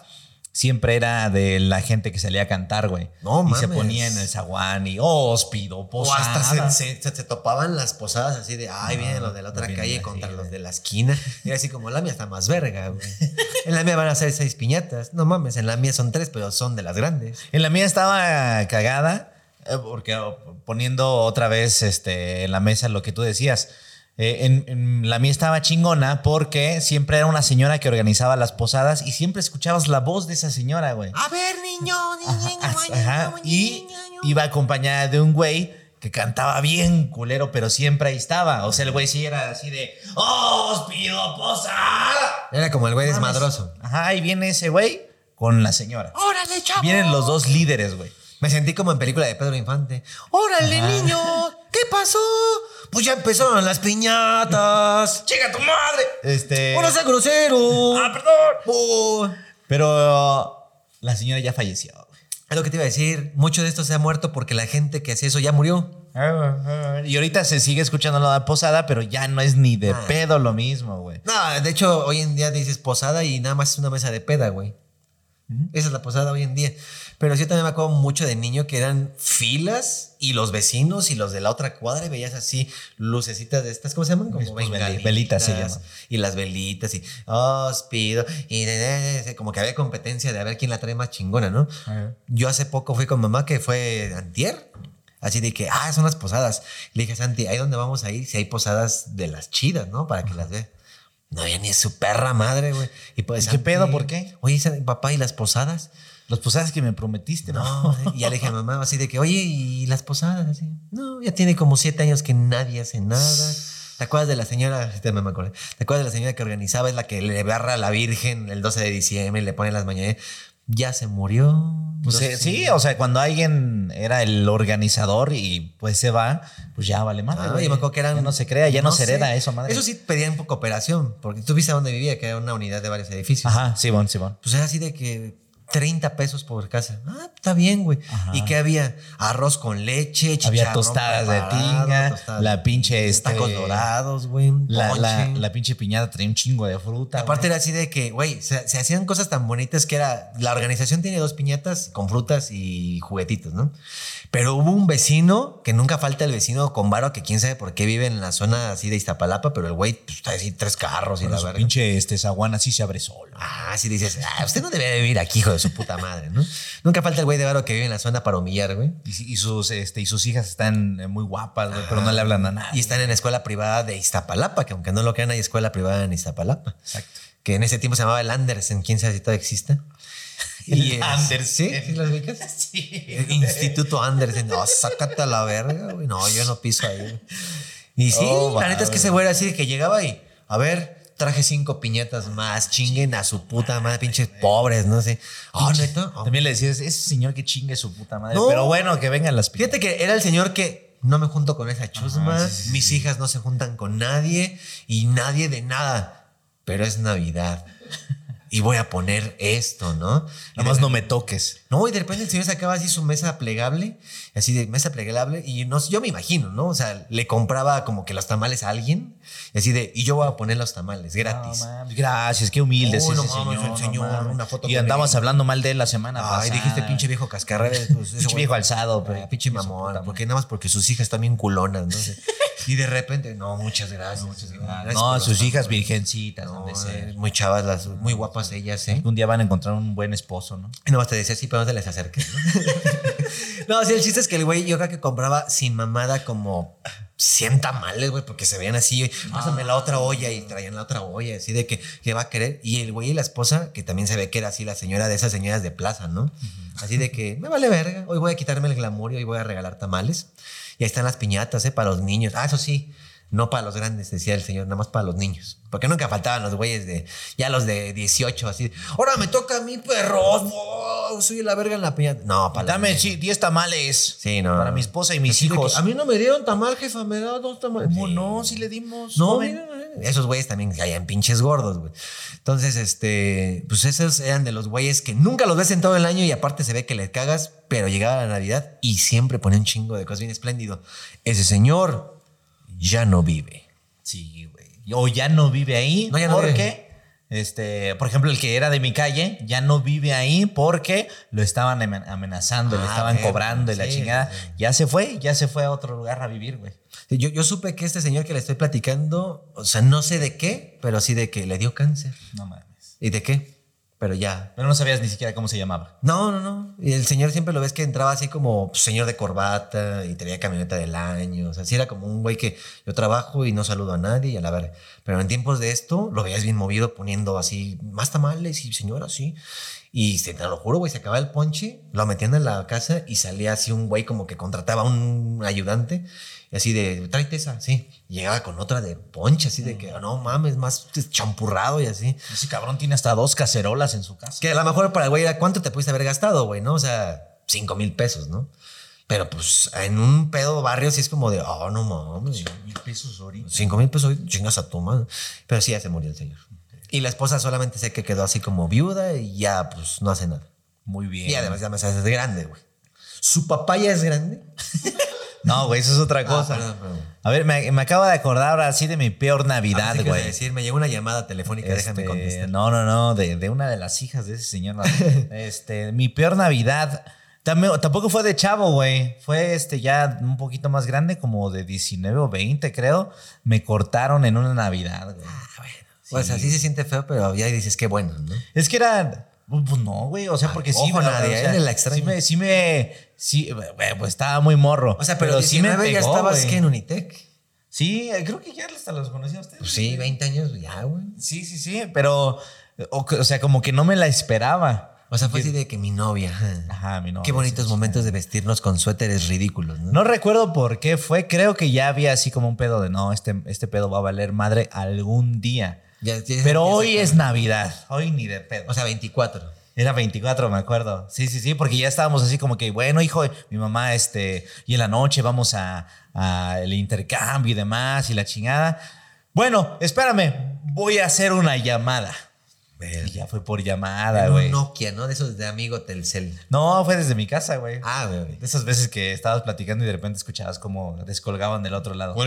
Siempre era de la gente que salía a cantar, güey. No y se ponía en el zaguán y oh, os pido O posada. hasta se, se- se topaban las posadas así de, ay, vienen los de la otra calle contra los de la esquina. Y así como, la mía está más verga, güey. En la mía van a ser seis piñatas. No mames, en la mía son tres, pero son de las grandes. En la mía estaba cagada eh, porque oh, poniendo otra vez este, en la mesa lo que tú decías. Eh, en, en la mía estaba chingona porque siempre era una señora que organizaba las posadas y siempre escuchabas la voz de esa señora, güey. A ver, niño, niño, Ajá, Y iba acompañada de un güey que cantaba bien culero, pero siempre ahí estaba. O sea, el güey sí era así de, ¡Oh, os pido posada! Era como el güey desmadroso. Ajá, y viene ese güey con la señora. ¡Órale, chavo! Vienen los dos líderes, güey. Me sentí como en película de Pedro Infante. ¡Órale, niño! ¿Qué pasó? Pues ya empezaron las piñatas. ¡Chica tu madre! Este. ¡Hola, sea grosero! ¡Ah, perdón! Oh. Pero la señora ya falleció. Es lo que te iba a decir. Mucho de esto se ha muerto porque la gente que hacía eso ya murió. Y ahorita se sigue escuchando la posada, pero ya no es ni de Ah. pedo lo mismo, güey. No, de hecho, hoy en día dices posada y nada más es una mesa de peda, güey. Esa es la posada hoy en día. Pero sí también me acuerdo mucho de niño que eran filas y los vecinos y los de la otra cuadra y veías así lucecitas de estas, ¿cómo se llaman? Como Pues, bengalitas. velitas se llaman. Y las velitas y os pido. Y de- de- de- como que había competencia de a ver quién la trae más chingona, ¿no? Yo hace poco fui con mamá que fue antier. Así de que, ah, son las posadas. Le dije, Santi, ¿ahí dónde vamos a ir? Si hay posadas de las chidas, ¿no? Para que las vea. No había ni su perra madre, güey. Y pues, ¿Y qué pedo? ¿Por qué? Oye, papá, ¿y las posadas? Los posadas que me prometiste, ¿no? No, y ya le dije a mamá así de que, oye, ¿y las posadas? Así, no, ya tiene como siete años que nadie hace nada. ¿Te acuerdas de la señora? Este me acordé. ¿Te acuerdas de la señora que organizaba? Es la que le barra a la Virgen el 12 de diciembre y le pone las mañanas. Ya se murió. Pues, eh, Entonces, sí, o sea, cuando alguien era el organizador y pues se va, pues ya vale madre. Ah, yo me acuerdo que eran. Ya no se crea, ya no, se sé. hereda eso, madre. Eso sí pedían cooperación, porque tú viste a dónde vivía, que era una unidad de varios edificios. Ajá, Simón, Simón. Pues era así de que 30 pesos por casa. Ah, está bien, güey. Ajá. ¿Y qué había? Arroz con leche, chicharrón Había tostadas de tinga, tostadas la pinche, este, Tacos dorados, güey. La, la, ponche. la pinche piñata traía un chingo de fruta. Aparte güey. era así de que, güey, se, se hacían cosas tan bonitas que era, la organización tiene dos piñatas con frutas y juguetitos, ¿no? Pero hubo un vecino, que nunca falta el vecino con varo, que quién sabe por qué vive en la zona así de Iztapalapa, pero el güey pues, está así tres carros y Con la verga. pinche este zaguán así se abre solo. Ah, así dices, ah, usted no debe vivir aquí, hijo de su puta madre, ¿no? Nunca falta el güey de varo que vive en la zona para humillar, güey. Y, y sus, este, y sus hijas están eh, muy guapas, güey, pero no le hablan a nadie. Y están en la escuela privada de Iztapalapa, que aunque no lo crean, hay escuela privada en Iztapalapa. Exacto. Que en ese tiempo se llamaba el Andersen, quién sabe si todavía existe. El es- Andersen. ¿Sí? ¿Sí las? Sí. El Instituto Andersen. No, sácate a la verga, güey. No, yo no piso ahí. Y sí, Oh, la neta es que ese güey era así de que llegaba y, a ver, traje cinco piñatas más, chinguen a su puta madre, pinches pobres, no sé. Oh, neta. Oh. También le decías, ese señor que chingue su puta madre. No. Pero bueno, que vengan las Fíjate que era el señor que no me junto con esa chusma, Ajá, sí, sí, sí, mis sí. hijas no se juntan con nadie y nadie de nada. Pero es Navidad. Y voy a poner esto, ¿no? Nada más no me toques. No, y de repente el señor sacaba así su mesa plegable, así de mesa plegable, y no, yo me imagino, ¿no? O sea, le compraba como que los tamales a alguien, y así de, y yo voy a poner los tamales gratis. No, mames, gracias, qué humilde no mames, el señor, una foto y él. hablando mal de él la semana pasada. Ay, dijiste pinche viejo cascarrabias. Pues, Pinche viejo alzado, pero- Ah, pinche mamón. Porque nada más porque sus hijas bien culonas, ¿no? Y de repente, no, muchas gracias. Muchas gracias. No, sus hijas virgencitas, No, han de ser. eh, muy chavas, las, muy guapas ellas, ¿eh? Algún día van a encontrar un buen esposo, ¿no? Y nomás te decía, sí, pero no te les acerques. ¿no? no, sí, el chiste es que el güey, yo creo que compraba sin mamada como 100 tamales, güey, porque se veían así, pásame la otra olla y traían la otra olla, así de que, que va a querer. Y el güey y la esposa, que también se ve que era así la señora de esas señoras de plaza, ¿no? Así de que me vale verga, hoy voy a quitarme el glamour y hoy voy a regalar tamales. Y ahí están las piñatas, ¿eh? Para los niños. Ah, eso sí. No para los grandes, decía el señor, nada más para los niños. Porque nunca faltaban los güeyes de, ya los de 18, así. Ahora me toca a mí, perros. wow, soy la verga en la piñata. No, para Dame los sí, 10 tamales. Sí, no. Para mi esposa y mis Así de que, hijos. a mí no me dieron tamal, jefa, me da dos tamales. ¿Cómo Sí. no? Si le dimos. No, mira, esos güeyes también caían pinches gordos, güey. Entonces, este, pues esos eran de los güeyes que nunca los ves en todo el año y aparte se ve que les cagas, pero llegaba la Navidad y siempre ponía un chingo de cosas bien espléndido. Ese señor ya no vive. Sí, güey. O ya no vive ahí. No, ya no porque, vive. este, por ejemplo, el que era de mi calle ya no vive ahí porque lo estaban amen- amenazando, le Ah, estaban verga, cobrando y la chingada. sí. Ya se fue, ya se fue a otro lugar a vivir, güey. Sí, Yo, yo supe que este señor que le estoy platicando, o sea, no sé de qué, pero sí de que le dio cáncer. No mames. ¿Y de qué? Pero ya, Pero no sabías ni siquiera cómo se llamaba. No, no, no. Y el señor siempre lo ves que entraba así como pues, señor de corbata y tenía camioneta del año. O sea, sí era como un güey que yo trabajo y no saludo a nadie y a la verga. Pero en tiempos de esto lo veías bien movido poniendo así más tamales y señora así. Y se, te lo juro, güey, se acababa el ponche, lo metían en la casa y salía así un güey como que contrataba a un ayudante. Y así de, tráete esa, sí. Y llegaba con otra de ponche, así de que, no mames, más champurrado y así. Ese cabrón tiene hasta dos cacerolas en su casa. Que a lo mejor para el güey era, ¿cuánto te pudiste haber gastado, güey? ¿No? O sea, cinco mil pesos, ¿no? Pero pues en un pedo barrio sí es como de, oh, no mames. mil pesos ahorita. Cinco mil pesos, chingas a tu madre. Pero sí, ya se murió el señor. Y la esposa solamente sé que quedó así como viuda y ya, pues, no hace nada. Muy bien. Y además ya me sabes, es grande, güey. ¿Su papá ya es grande? No, güey, eso es otra cosa. Ah, perdón, perdón. A ver, me, me acabo de acordar ahora sí de mi peor Navidad, güey. decir, me llegó una llamada telefónica, déjame Este, contestar. No, no, no, de, de una de las hijas de ese señor. este, mi peor Navidad. También, tampoco fue de chavo, güey. Fue este ya un poquito más grande, como de 19 o 20, creo. Me cortaron en una Navidad, güey. Pues así se siente feo, pero ya dices qué bueno, ¿no? Es que era. Pues no, güey. O sea, porque sí. ojo, me- nadie, o sea. La. Sí me. Sí, me, sí güey, pues estaba muy morro. O sea, pero, sí me 19 ya pegó, estabas que en Unitec. Sí, eh, creo que ya hasta los conocía a ustedes. Pues sí, 20 años, ya, güey. Sí, sí, sí. Pero. O, o sea, como que no me la esperaba. O sea, fue así de que mi novia. ajá. Mi novia, Qué bonitos sí, momentos de vestirnos con suéteres ridículos, ¿no? No recuerdo por qué fue. Creo que ya había así como un pedo de no, este, este pedo va a valer madre algún día. Ya- ya- Pero ya hoy es Navidad. Hoy ni de pedo. O sea, 24. Era 24, me acuerdo. Sí, sí, sí, porque ya estábamos así como que, bueno, hijo, mi mamá, este, y en la noche vamos a, a el intercambio y demás y la chingada. Bueno, espérame, voy a hacer una llamada. Y ya fue por llamada, güey. Nokia, ¿no? De esos de amigo Telcel. No, fue desde mi casa, güey. Ah, güey. De esas veces que estabas platicando y de repente escuchabas como descolgaban del otro lado.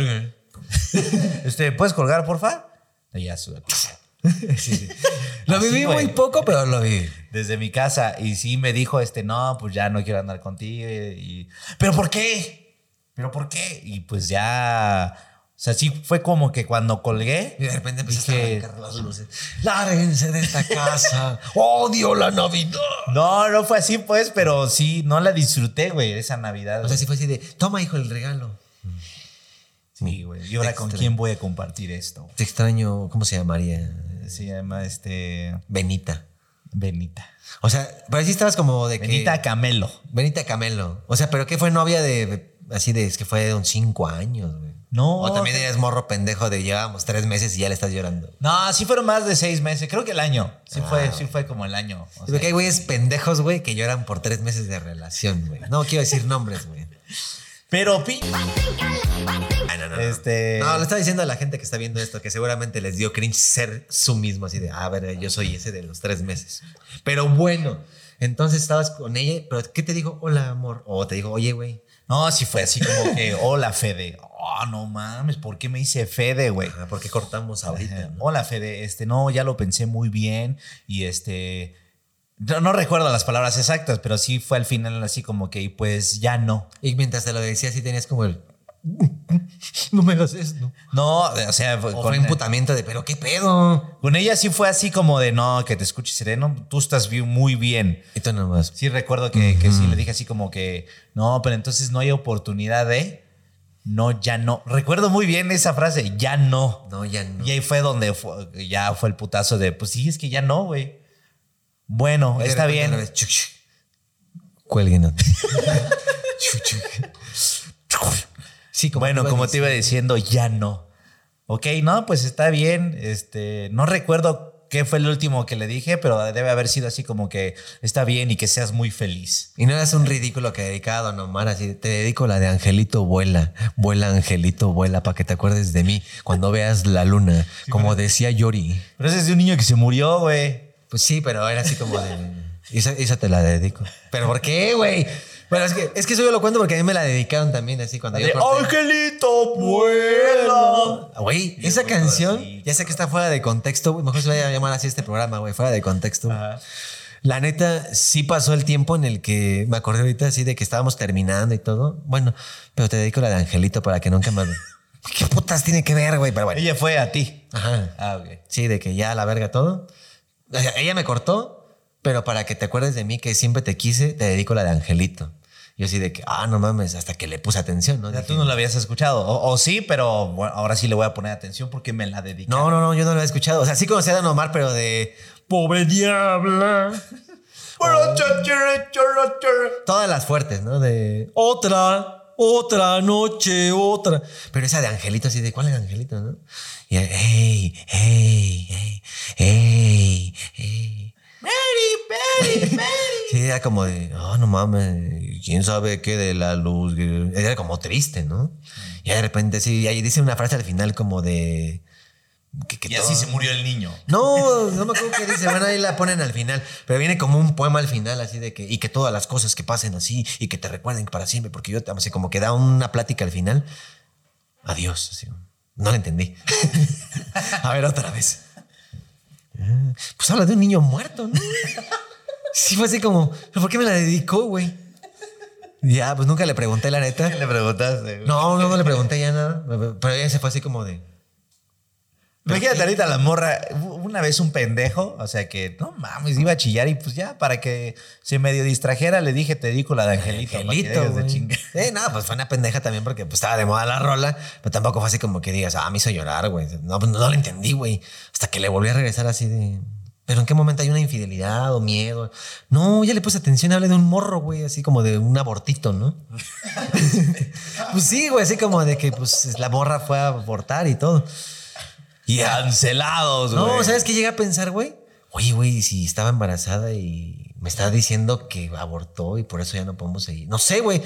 Este, ¿puedes colgar, porfa? Y ya Lo Así, viví güey. muy poco, pero lo viví. Desde mi casa. Y sí me dijo, este, no, pues ya no quiero andar contigo. Y, ¿Pero por qué? ¿Pero por qué? Y pues ya. O sea, sí fue como que cuando colgué. Y de repente empezaste dije, a arrancar las luces. Lárguense de esta casa. Odio la Navidad. No, no fue así, pues, pero sí, no la disfruté, güey, esa Navidad. O sea, sí fue así de, toma, hijo, el regalo. sí, güey. ¿Y ahora con quién voy a compartir esto? Te extraño, ¿cómo se llamaría? Se llama este. Benita. Benita. O sea, pero sí estabas como de que... Benita Camelo. Benita Camelo. O sea, ¿pero qué fue novia de... Así de... Es que fue de un cinco años, güey. No. O también eres morro pendejo de llevábamos tres meses y ya le estás llorando. No, sí fueron más de seis meses. Creo que el año. Sí, Ah, fue, sí fue como el año. O sea, Porque hay güeyes pendejos, güey, que lloran por tres meses de relación, güey. No quiero decir nombres, güey. pero, pi. Ay, no. Este. No, le estaba diciendo a la gente que está viendo esto que seguramente les dio cringe ser su mismo, así de, a ver, yo soy ese de los tres meses. Pero bueno, entonces estabas con ella, pero ¿qué te dijo? Hola, amor. O te dijo, oye, güey. No, sí fue así como que, hola, Fede. Oh, no mames, ¿por qué me hice Fede, güey? ah, ¿Por qué cortamos ahorita? No? Hola, Fede. Este, no, ya lo pensé muy bien y este. No, no recuerdo las palabras exactas, pero sí fue al final así como que, pues ya no. Y mientras te lo decía, sí tenías como el. No me hagas esto. No, o sea, fue O con, fue emputamiento de, pero qué pedo. con ella sí fue así como de, no, que te escuches sereno, tú estás bien- muy bien. Y tú nomás. Sí recuerdo que, que sí le dije así como que, no, pero entonces no hay oportunidad de, no, ya no. Recuerdo muy bien esa frase, ya no. No, ya no. Y ahí fue donde fue- ya fue el putazo de, pues sí, es que ya no, güey. Bueno, está bien. Cuelguen. Sí, bueno, ibas como te iba diciendo. ya no. Ok, no, pues está bien. Este, no recuerdo qué fue el último que le dije, pero debe haber sido así como que está bien y que seas muy feliz. Y no eras un ridículo que dedicaba a Don Omar, así, te dedico la de Angelito vuela, vuela Angelito vuela para que te acuerdes de mí cuando veas la luna, como decía Yori. Pero ese es de un niño que se murió, güey. Pues sí, pero era así como de... Esa, esa te la dedico. ¿Pero por qué, güey? Bueno, es que, es que eso yo lo cuento porque a mí me la dedicaron también así cuando yo corté. Angelito, vuela. Güey, esa canción, así. ya sé que está fuera de contexto, güey, mejor se vaya a llamar así este programa, güey, fuera de contexto. Ajá. La neta, sí pasó el tiempo en el que me acordé ahorita así de que estábamos terminando y todo. Bueno, pero te dedico la de Angelito para que nunca me... ¿Qué putas tiene que ver, güey? Pero bueno. Ella fue a ti. Ajá. Ah, ok. Sí, de que ya la verga todo. O sea, ella me cortó, pero para que te acuerdes de mí que siempre te quise, te dedico la de Angelito. Yo así de que, ah, no mames, hasta que le puse atención, ¿no? Dije, tú no la habías escuchado. O, o sí, pero bueno, ahora sí le voy a poner atención porque me la dediqué. No, no, no, yo no lo he escuchado. O sea, sí conocía a Don Omar, pero de pobre diabla. Todas las fuertes, ¿no? De otra. otra noche, otra. Pero esa de Angelito, así de, ¿cuál es Angelito, no? Y, hey, hey, hey, hey, hey. Mary, Mary, Mary. Sí, era como de, oh, no mames, quién sabe qué de la luz. Era como triste, ¿no? Y de repente, sí, ahí dice una frase al final como de. que- que y así todo- se murió el niño. no, no me acuerdo qué dice. Bueno, ahí la ponen al final. Pero viene como un poema al final, así de que. Y que todas las cosas que pasen así y que te recuerden para siempre. Porque yo, así como que da una plática al final. Adiós. Así. No la entendí. A ver, otra vez. Ah, Pues habla de un niño muerto, ¿no? Sí, fue así como. ¿Pero por qué me la dedicó, güey? Ya, pues nunca le pregunté la neta. le preguntaste? No, no, no le pregunté ya nada. Pero ella se fue así como de. Imagínate ahorita la morra, una vez un pendejo, o sea que no mames, iba a chillar y pues ya para que se medio distrajera le dije te dedico la de Angelito. Angelito, dejes de güey. chingar. Sí, no, pues fue una pendeja también porque pues, estaba de moda la rola, pero tampoco fue así como que digas, ah, me hizo llorar, güey. No, pues, no lo entendí, güey. Hasta que le volví a regresar así de. Pero en qué momento hay una infidelidad o miedo. No, ya le puse atención, hablé de un morro, güey, así como de un abortito, ¿no? pues sí, güey, así como de que pues la morra fue a abortar y todo. Y cancelados, No, güey. ¿sabes qué llegué a pensar, güey? Oye, güey, si estaba embarazada y me está diciendo que abortó y por eso ya no podemos seguir. No sé, güey.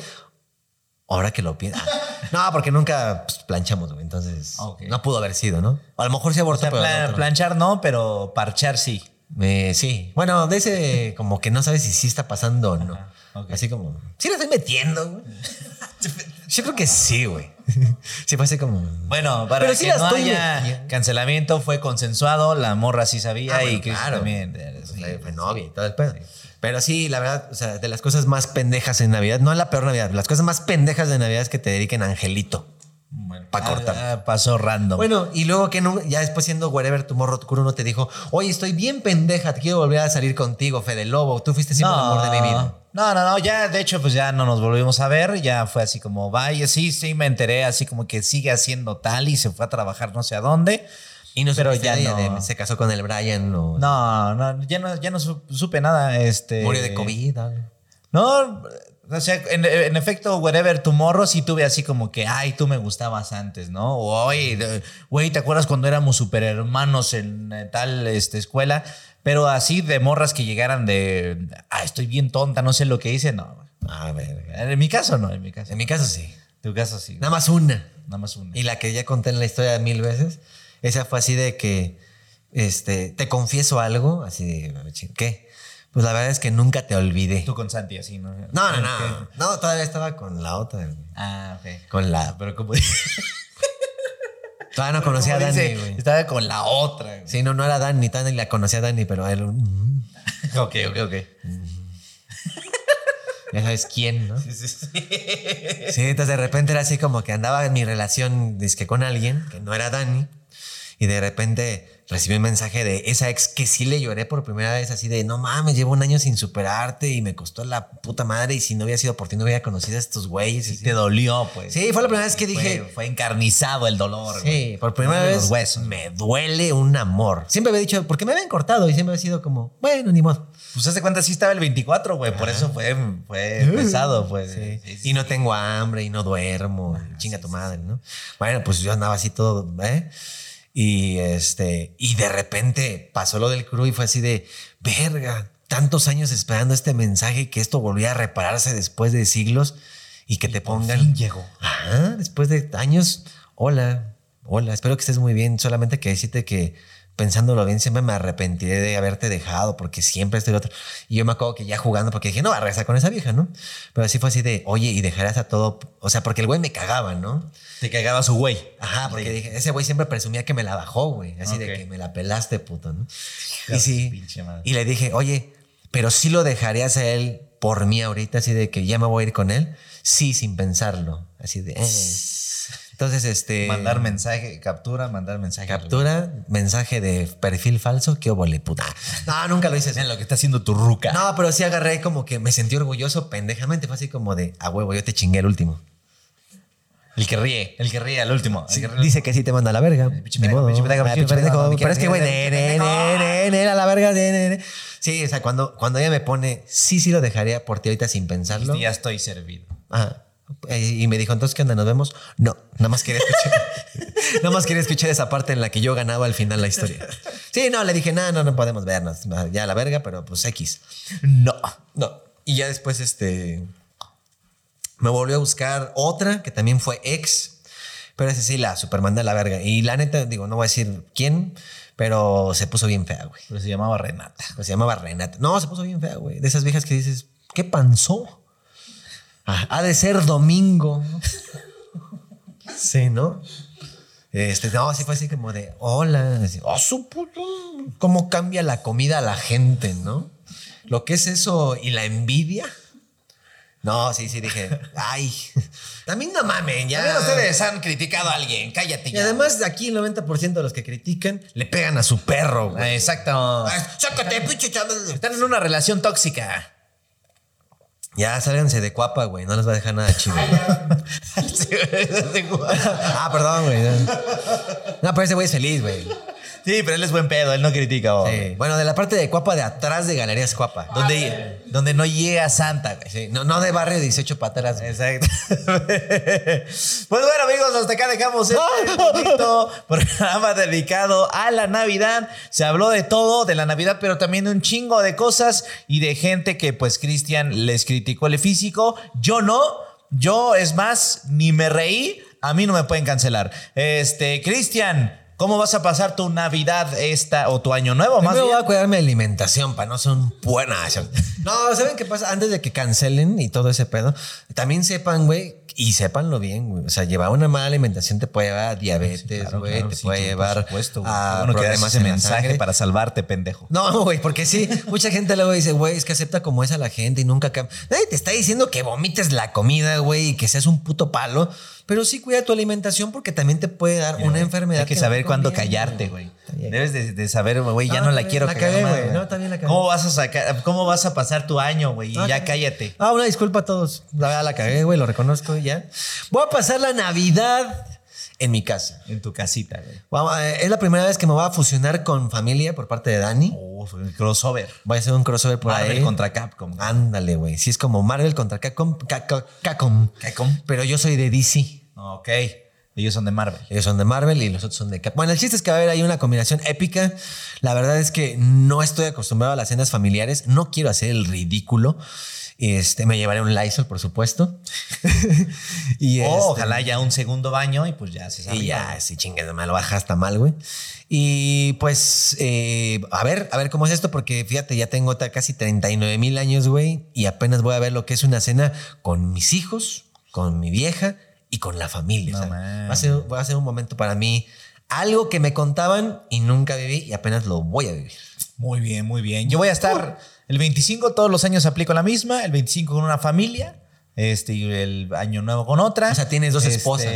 Ahora que lo pienso. No, porque nunca pues, planchamos, güey. Entonces, no pudo haber sido, ¿no? A lo mejor O abortó, sea, pero pla- no, pero- planchar no, pero parchar sí. Eh, sí. Bueno, de ese como que no sabes si sí está pasando o no. Así como, sí la estoy metiendo, güey. Yo creo que sí, güey. Sí, fue así como. Bueno, para Pero sí que la no haya cancelamiento fue consensuado, la morra sí sabía Ah, y Chris claro. también. sí. Fue, novia y todo el pedo. Pero sí, la verdad, o sea, de las cosas más pendejas en Navidad, no la peor Navidad, las cosas más pendejas de Navidad es que te dediquen a Angelito. Bueno, Pa' cortar. ah, ah, pasó random. Bueno, y luego que no, ya después siendo Wherever Tomorrow Kuro no te dijo, oye, estoy bien pendeja, te quiero volver a salir contigo, Fede Lobo, tú fuiste siempre el amor de mi vida. No, no, no, ya de hecho pues ya no nos volvimos a ver, ya fue así como, vaya, sí, sí, me enteré, así como que sigue haciendo tal y se fue a trabajar no sé a dónde. Y no Pero ya no. de- se casó con el Brian o No, no, ya no, ya no su- supe nada. Este, murió de COVID. algo. No, o sea, en, en efecto, Wherever Tomorrow sí tuve así como que, ay, tú me gustabas antes, ¿no? O, oye, güey, ¿te acuerdas cuando éramos super hermanos en eh, tal este, escuela? Pero así de morras que llegaran de, ah, estoy bien tonta, no sé lo que hice, no. A ver, En mi caso no, en mi caso. en mi caso sí. Tu caso sí. Nada más una. Nada más una. Y la que ya conté en la historia mil veces, esa fue así de que, este, te confieso algo, así de, ¿qué? Pues la verdad es que nunca te olvidé. Tú con Santi así, ¿no? No, no, no. No, todavía estaba con la otra. güey. Ah, ok. Con la. Pero como, Todavía no conocía a Dani, dice, güey. estaba con la otra. güey. Sí, no, no era Dani, Dani la conocía a Dani, pero él. mm, Ok, ok, ok. Ya sabes quién, ¿no? Sí, sí, sí. Sí, entonces de repente era así como que andaba en mi relación dizque, con alguien que no era Dani. Y de repente recibí un mensaje de esa ex que sí le lloré por primera vez, así de no mames, llevo un año sin superarte y me costó la puta madre. Y si no hubiera sido por ti, no hubiera conocido a estos güeyes. y Sí te dolió, pues. Sí, fue la primera vez que dije- Fue, fue encarnizado el dolor. Sí, por primera vez Los huesos. me duele un amor. Siempre había dicho, porque me habían cortado y siempre había sido como, bueno, ni modo. Pues hace cuenta, sí estaba el 24, güey. Por eso fue, fue pesado, pues. Sí. Sí, sí, Y no tengo hambre y no duermo. chinga tu madre, ¿no? Bueno, pues yo andaba así todo, ¿eh? Y este, y de repente pasó lo del crew y fue así de verga, tantos años esperando este mensaje que esto volvía a repararse después de siglos y que te pongan. fin llegó. Ajá, después de años. Hola, hola, espero que estés muy bien. Solamente que decirte que pensándolo bien, siempre me arrepentiré de haberte dejado porque siempre estoy otro. Y yo me acuerdo que ya jugando, porque dije, no, va a regresar con esa vieja, ¿no? Pero así fue así de, oye, y dejarás a todo. O sea, porque el güey me cagaba, ¿no? Te cagaba su güey. Ajá, porque dije, ese güey siempre presumía que me la bajó, güey. Así de que me la pelaste, puto, ¿no? Y sí. Y le dije, oye, pero sí lo dejarías a él por mí ahorita, así de que ya me voy a ir con él. Sí, sin pensarlo. Así de. eh. Entonces, este. Mandar mensaje, captura, mandar mensaje. Captura, mensaje de perfil falso, qué obole, puta. No, nunca lo hice. Miren lo que está haciendo tu ruca. No, pero sí agarré como que me sentí orgulloso pendejamente. Fue así como de, a huevo, yo te chingué el último. El que ríe, el que ríe al último. Sí, ríe dice que sí te manda a la verga. Ni modo. Ah, Pero es que, güey, a la verga. Sí, o sea, cuando, cuando ella me pone, sí, sí lo dejaría por ti ahorita sin pensarlo. Ya estoy servido. Ajá. Eh, y me dijo, entonces, ¿qué onda? ¿Nos vemos? No, nada más quería escuchar. nada más quería escuchar esa parte en la que yo ganaba al final la historia. Sí, no, le dije, no, no, no podemos vernos. Ya la verga, pero pues X. No. No. Y ya después, este. Me volvió a buscar otra que también fue ex. Pero esa sí, la supermanda a la verga. Y la neta, digo, no voy a decir quién, pero se puso bien fea, güey. Pero se llamaba Renata. Se llamaba Renata. No, se puso bien fea, güey. De esas viejas que dices, ¿qué panzó? Ah, ha de ser domingo. sí, ¿no? Este, no, así fue así como de, hola. Así, oh, su puto. ¿Cómo cambia la comida a la gente, no? Lo que es eso y la envidia. No, sí, sí, dije, ay, también no mamen, ya. También ustedes han criticado a alguien, cállate Y ya. además, aquí el 90% de los que critican le pegan a su perro, Ah, güey. Exacto. Ay, Sácate, pinche chaval. Están en una relación tóxica. Ya, sálganse de cuapa, güey. No les va a dejar nada chido. ah, perdón, güey. No, pero ese güey es feliz, güey. Sí, pero él es buen pedo, él no critica. Sí. Bueno, de la parte de cuapa de atrás de Galerías Cuapa. Donde, donde no llega Santa, güey. Sí, no, no de barrio 18 para atrás. güey. Exacto. pues bueno, amigos, hasta acá dejamos este bonito programa dedicado a la Navidad. Se habló de todo, de la Navidad, pero también de un chingo de cosas y de gente que, pues, Cristian les criticó el físico. Yo no. Yo, es más, ni me reí. A mí no me pueden cancelar. Este, Cristian, ¿cómo vas a pasar tu Navidad esta o tu año nuevo? Más Primero voy a cuidar mi alimentación para no ser un buena. No, ¿saben qué pasa? Antes de que cancelen y todo ese pedo, también sepan, güey, y sépanlo bien, güey. O sea, llevar una mala alimentación te puede llevar a diabetes, Claro, güey, claro, te sí, puede sí, por llevar supuesto, güey. a bueno que ese en mensaje sangre. para salvarte, pendejo. No, güey, porque sí, mucha gente luego dice, güey, es que acepta como es a la gente y nunca cambia. Nadie te está diciendo que vomites la comida, güey, y que seas un puto palo, pero sí cuida tu alimentación porque también te puede dar una enfermedad. Hay que saber cuándo callarte, güey. Debes de, de saber, güey, ya No, la quiero la cagar güey. No, bien, la cagué. ¿Cómo vas a sacar, cómo vas a pasar tu año, güey? Y ya cállate. Ah, una disculpa a todos. La verdad la cagué, güey, lo reconozco ya. Voy a pasar la Navidad en mi casa. En tu casita, güey. Vamos, eh, es la primera vez que me voy a fusionar con familia por parte de Dani. Oh, un crossover. Voy a hacer un crossover por Marvel ahí. contra Capcom. Ándale, güey. Sí, es como Marvel contra Capcom. Ca- ca- Capcom. Capcom. Pero yo soy de DC. Ok. Ellos son de Marvel. Ellos son de Marvel y los otros son de Cap. Bueno, el chiste es que va a haber ahí una combinación épica. La verdad es que no estoy acostumbrado a las cenas familiares. No quiero hacer el ridículo. Este, me llevaré un Lysol, por supuesto. y O este, ojalá ya un segundo baño y pues ya se sabe. Y ya, sí, chingue, me lo baja hasta mal, güey. Y pues, eh, a ver, a ver cómo es esto, porque fíjate, ya tengo casi 39 mil años, güey, y apenas voy a ver lo que es una cena con mis hijos, con mi vieja y con la familia. No o sea, mames. va, a ser, va a ser un momento para mí, algo que me contaban y nunca viví y apenas lo voy a vivir. Muy bien, muy bien. Yo voy a estar el 25, todos los años aplico la misma, el 25 con una familia. Este, y el año nuevo con otra. O sea, tienes dos Este, esposas.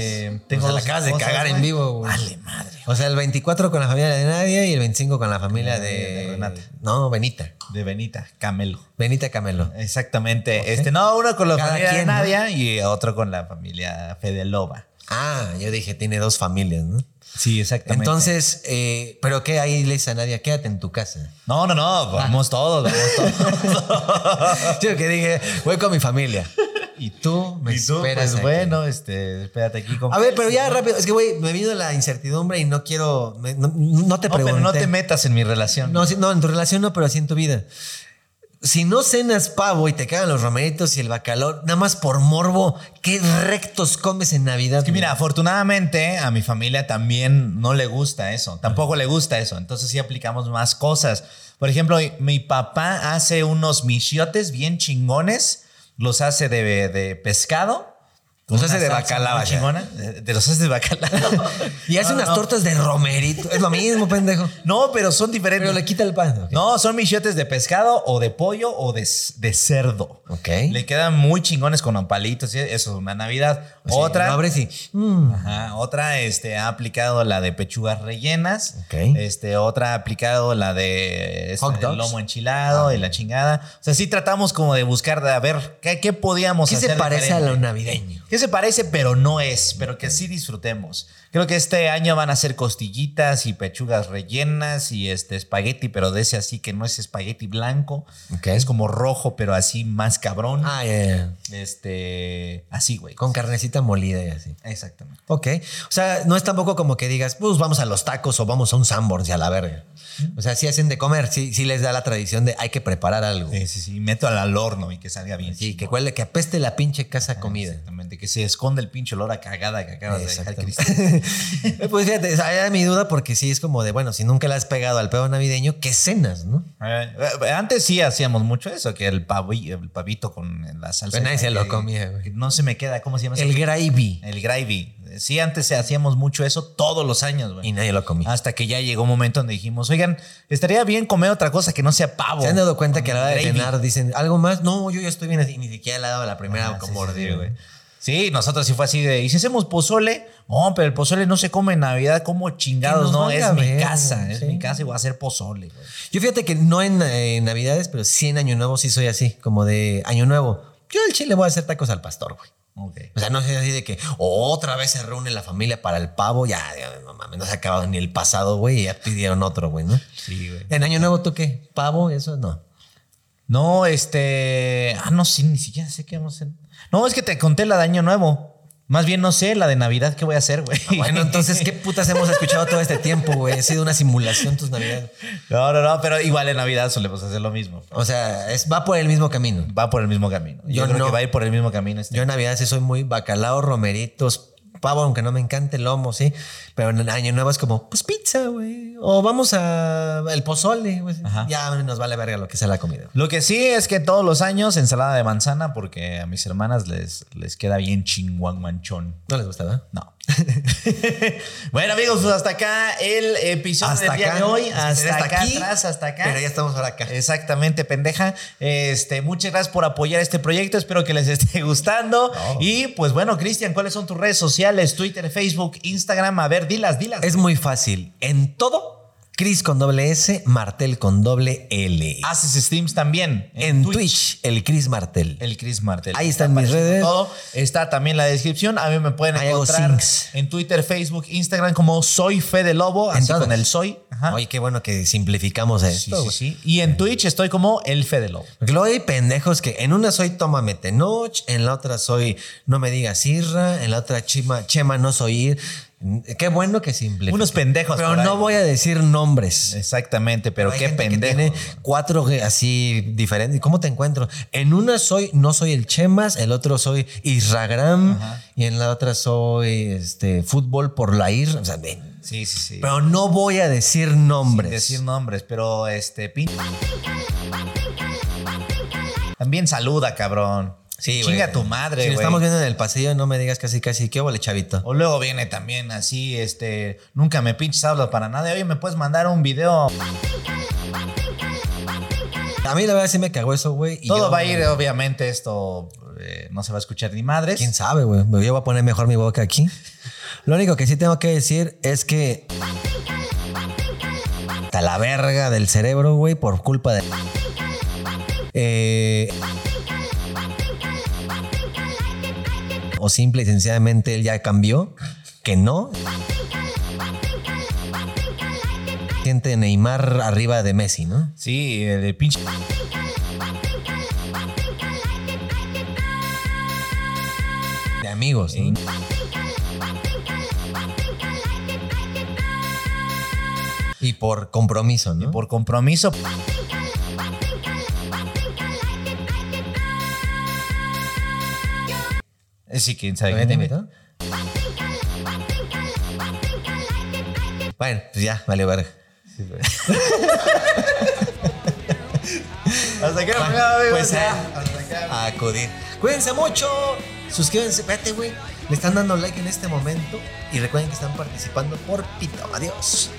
Tengo O sea, la acabas de cagar en vivo, güey. Vale, madre. O sea, el 24 con la familia de Nadia y el 25 con la familia de, De Renata. No, Benita. De Benita, Camelo. Benita Camelo. Exactamente. Este, no, uno con la Cada familia quien, de ¿no? Nadia y otro con la familia Fedelova. Ah, yo dije, tiene dos familias, ¿no? Sí, exactamente. Entonces, eh, ¿pero qué? Ahí le dice a Nadia, quédate en tu casa. No, no, no, vamos todos, vamos todos. Yo que dije, voy con mi familia. Y tú me y tú, esperas. pues aquí. bueno, este, espérate aquí con A ver, pero ya rápido. Es que, güey, me vino la incertidumbre y no quiero. me- no, no te No, pregunté. pero no te metas en mi relación. No, no, en tu relación no, pero así en tu vida. Si no cenas pavo y te cagan los romeritos y el bacalao, nada más por morbo, ¿qué rectos comes en Navidad? Es que mira, afortunadamente a mi familia también no le gusta eso, tampoco le gusta eso, entonces sí aplicamos más cosas. Por ejemplo, mi papá hace unos michiotes bien chingones, los hace de, de pescado. Los Una hace de bacalao, chingona. De, los hace de bacalao. Y hace No, unas no. tortas de romerito. Es lo mismo, pendejo. No, pero son diferentes. Pero le quita el pan. No, son michiotes de pescado o de pollo o de, de cerdo. Ok. Le quedan muy chingones con palitos. y Eso es una Navidad. Sea, Otra. lo abres y. mm, Ajá, otra este, ha aplicado la de pechugas rellenas. Ok. Este, otra ha aplicado la de este, Hot dogs. lomo enchilado y la chingada. O sea, sí tratamos como de buscar, de a ver qué, qué podíamos ¿Qué hacer. se parece a lo navideño? ¿Qué que se parece, pero no es, pero que sí disfrutemos. Creo que este año van a ser costillitas y pechugas rellenas y este espagueti, pero de ese así que no es espagueti blanco, Ok. es como rojo, pero así más cabrón. Ah, ya. Este, así, güey. Con carnecita molida y así. Exactamente. Ok. O sea, no es tampoco como que digas, pues vamos a los tacos o vamos a un Sanborns y a la verga. O sea, sí hacen de comer, sí, sí les da la tradición de hay que preparar algo. Sí, sí, sí. Meto al, horno y que salga bien. Sí, que huele, que apeste la pinche casa a comida. Exactamente, que se esconde el pinche olor a cagada que acabas de dejar. Cristian. pues fíjate, esa era mi duda porque sí es como de, bueno, si nunca le has pegado al pedo navideño, ¿qué cenas, no? Eh, eh, Antes sí hacíamos mucho eso, que el, pavi- el pavito con la salsa. Pero nadie se lo comía, güey. No se me queda, ¿cómo se llama? El gravy. El gravy. Sí, antes hacíamos mucho eso todos los años, güey. Y nadie lo comía. Hasta que ya llegó un momento donde dijimos, oigan, estaría bien comer otra cosa que no sea pavo. ¿Se han dado cuenta que a la hora de cenar dicen algo más? No, yo ya estoy bien así. Ni siquiera le he dado la primera Ah, como sí, sí, mordida, sí, güey. Sí, nosotros sí fue así de, ¿y si hacemos pozole? No, pero el pozole no se come en Navidad, como chingados, no, es mi casa, es sí. mi casa y voy a hacer pozole, güey. Yo fíjate que no en eh, Navidades, pero sí en Año Nuevo sí soy así, como de Año Nuevo. Yo al chile voy a hacer tacos al pastor, güey. O sea, no es así de que otra vez se reúne la familia para el pavo. Ya, ya, no mames, no se ha acabado ni el pasado, güey. Ya pidieron otro, güey, ¿no? Sí, güey. En Año Nuevo, ¿tú qué? ¿Pavo? Eso no. No, este. Ah, no, sí, ni siquiera sé qué vamos a hacer. No, es que te conté la de Año Nuevo. Más bien no sé la de Navidad qué voy a hacer, güey. Bueno, entonces, ¿qué putas hemos escuchado todo este tiempo, güey? Ha sido una simulación tus Navidades. No, no, no, pero igual en Navidad solemos hacer lo mismo. O sea, es, va por el mismo camino. Va por el mismo camino. Yo, Yo creo no. que va a ir por el mismo camino. Este. Yo en Navidad sí soy muy bacalao, romeritos, pavo, aunque no me encante el lomo, sí. Pero en Año Nuevo es como, pues pizza, güey. O vamos a el pozole, güey. Ajá. Ya nos vale verga lo que sea la comida. Lo que sí es que todos los años ensalada de manzana porque a mis hermanas les, les queda bien chinguan manchón. ¿No les gusta, verdad? No. bueno, amigos, pues hasta acá el episodio Hasta del día acá. de hoy. Hasta hasta acá aquí, atrás, hasta acá. Pero ya estamos ahora acá. Exactamente, pendeja. Este, muchas gracias por apoyar este proyecto. Espero que les esté gustando. No. Y pues bueno, Cristian, ¿cuáles son tus redes sociales? Twitter, Facebook, Instagram. A ver, dilas, dilas. Es muy fácil. En todo, Chris con doble S, Martel con doble L. Haces streams también. en Twitch, el Chris Martel. El Chris Martel. Ahí están mis redes. Todo. Está también la descripción. A mí me pueden Ahí encontrar en Twitter, Facebook, Instagram como Soy Fede Lobo, así con el Soy. Ajá. Oye, qué bueno que simplificamos Sí, esto. sí, güey. sí. Y en Twitch estoy como el Fede Lobo. Hay pendejos que en una soy tómame tenoch, en la otra soy no me digas irra, en la otra chima, chema no soy ir. Qué bueno que simplifica. Unos pendejos Pero ahí. no voy a decir nombres. Exactamente, pero Hay qué gente que pendejo. Tiene cuatro así diferentes. ¿Cómo te encuentro? En una soy, no soy el Chemas, el otro soy Isragram y en la otra soy este fútbol por la ir. O sea. Sí, sí, sí. Pero no voy a decir nombres. Sin decir nombres, pero este pin- También saluda, cabrón. Sí, Chinga tu madre, Si güey. lo estamos viendo en el pasillo, no me digas casi casi, ¿qué vale, chavito? O luego viene también así, este, nunca me pinches hablas para nada. Oye, ¿me puedes mandar un video? A mí la verdad sí me cagó eso, güey. Todo yo- va a ir, obviamente, esto eh, no se va a escuchar ni madres. ¿Quién sabe, güey? Yo voy a poner mejor mi boca aquí. Lo único que sí tengo que decir es que... Está la verga del cerebro, güey, por culpa de... Eh, o simple y sencillamente él ya cambió, que no. Siente Neymar arriba de Messi, ¿no? Sí, el pinche. De amigos, ¿no? Y por compromiso, ¿no? Por compromiso. Sí, quién sabe. ¿Todavía te quién invitó? Bueno, pues ya, vale verga. Hasta que Pues a, a acudir. Cuídense mucho. Suscríbanse. Espérate, güey. Le están dando like en este momento. Y recuerden que están participando por Pito. Adiós.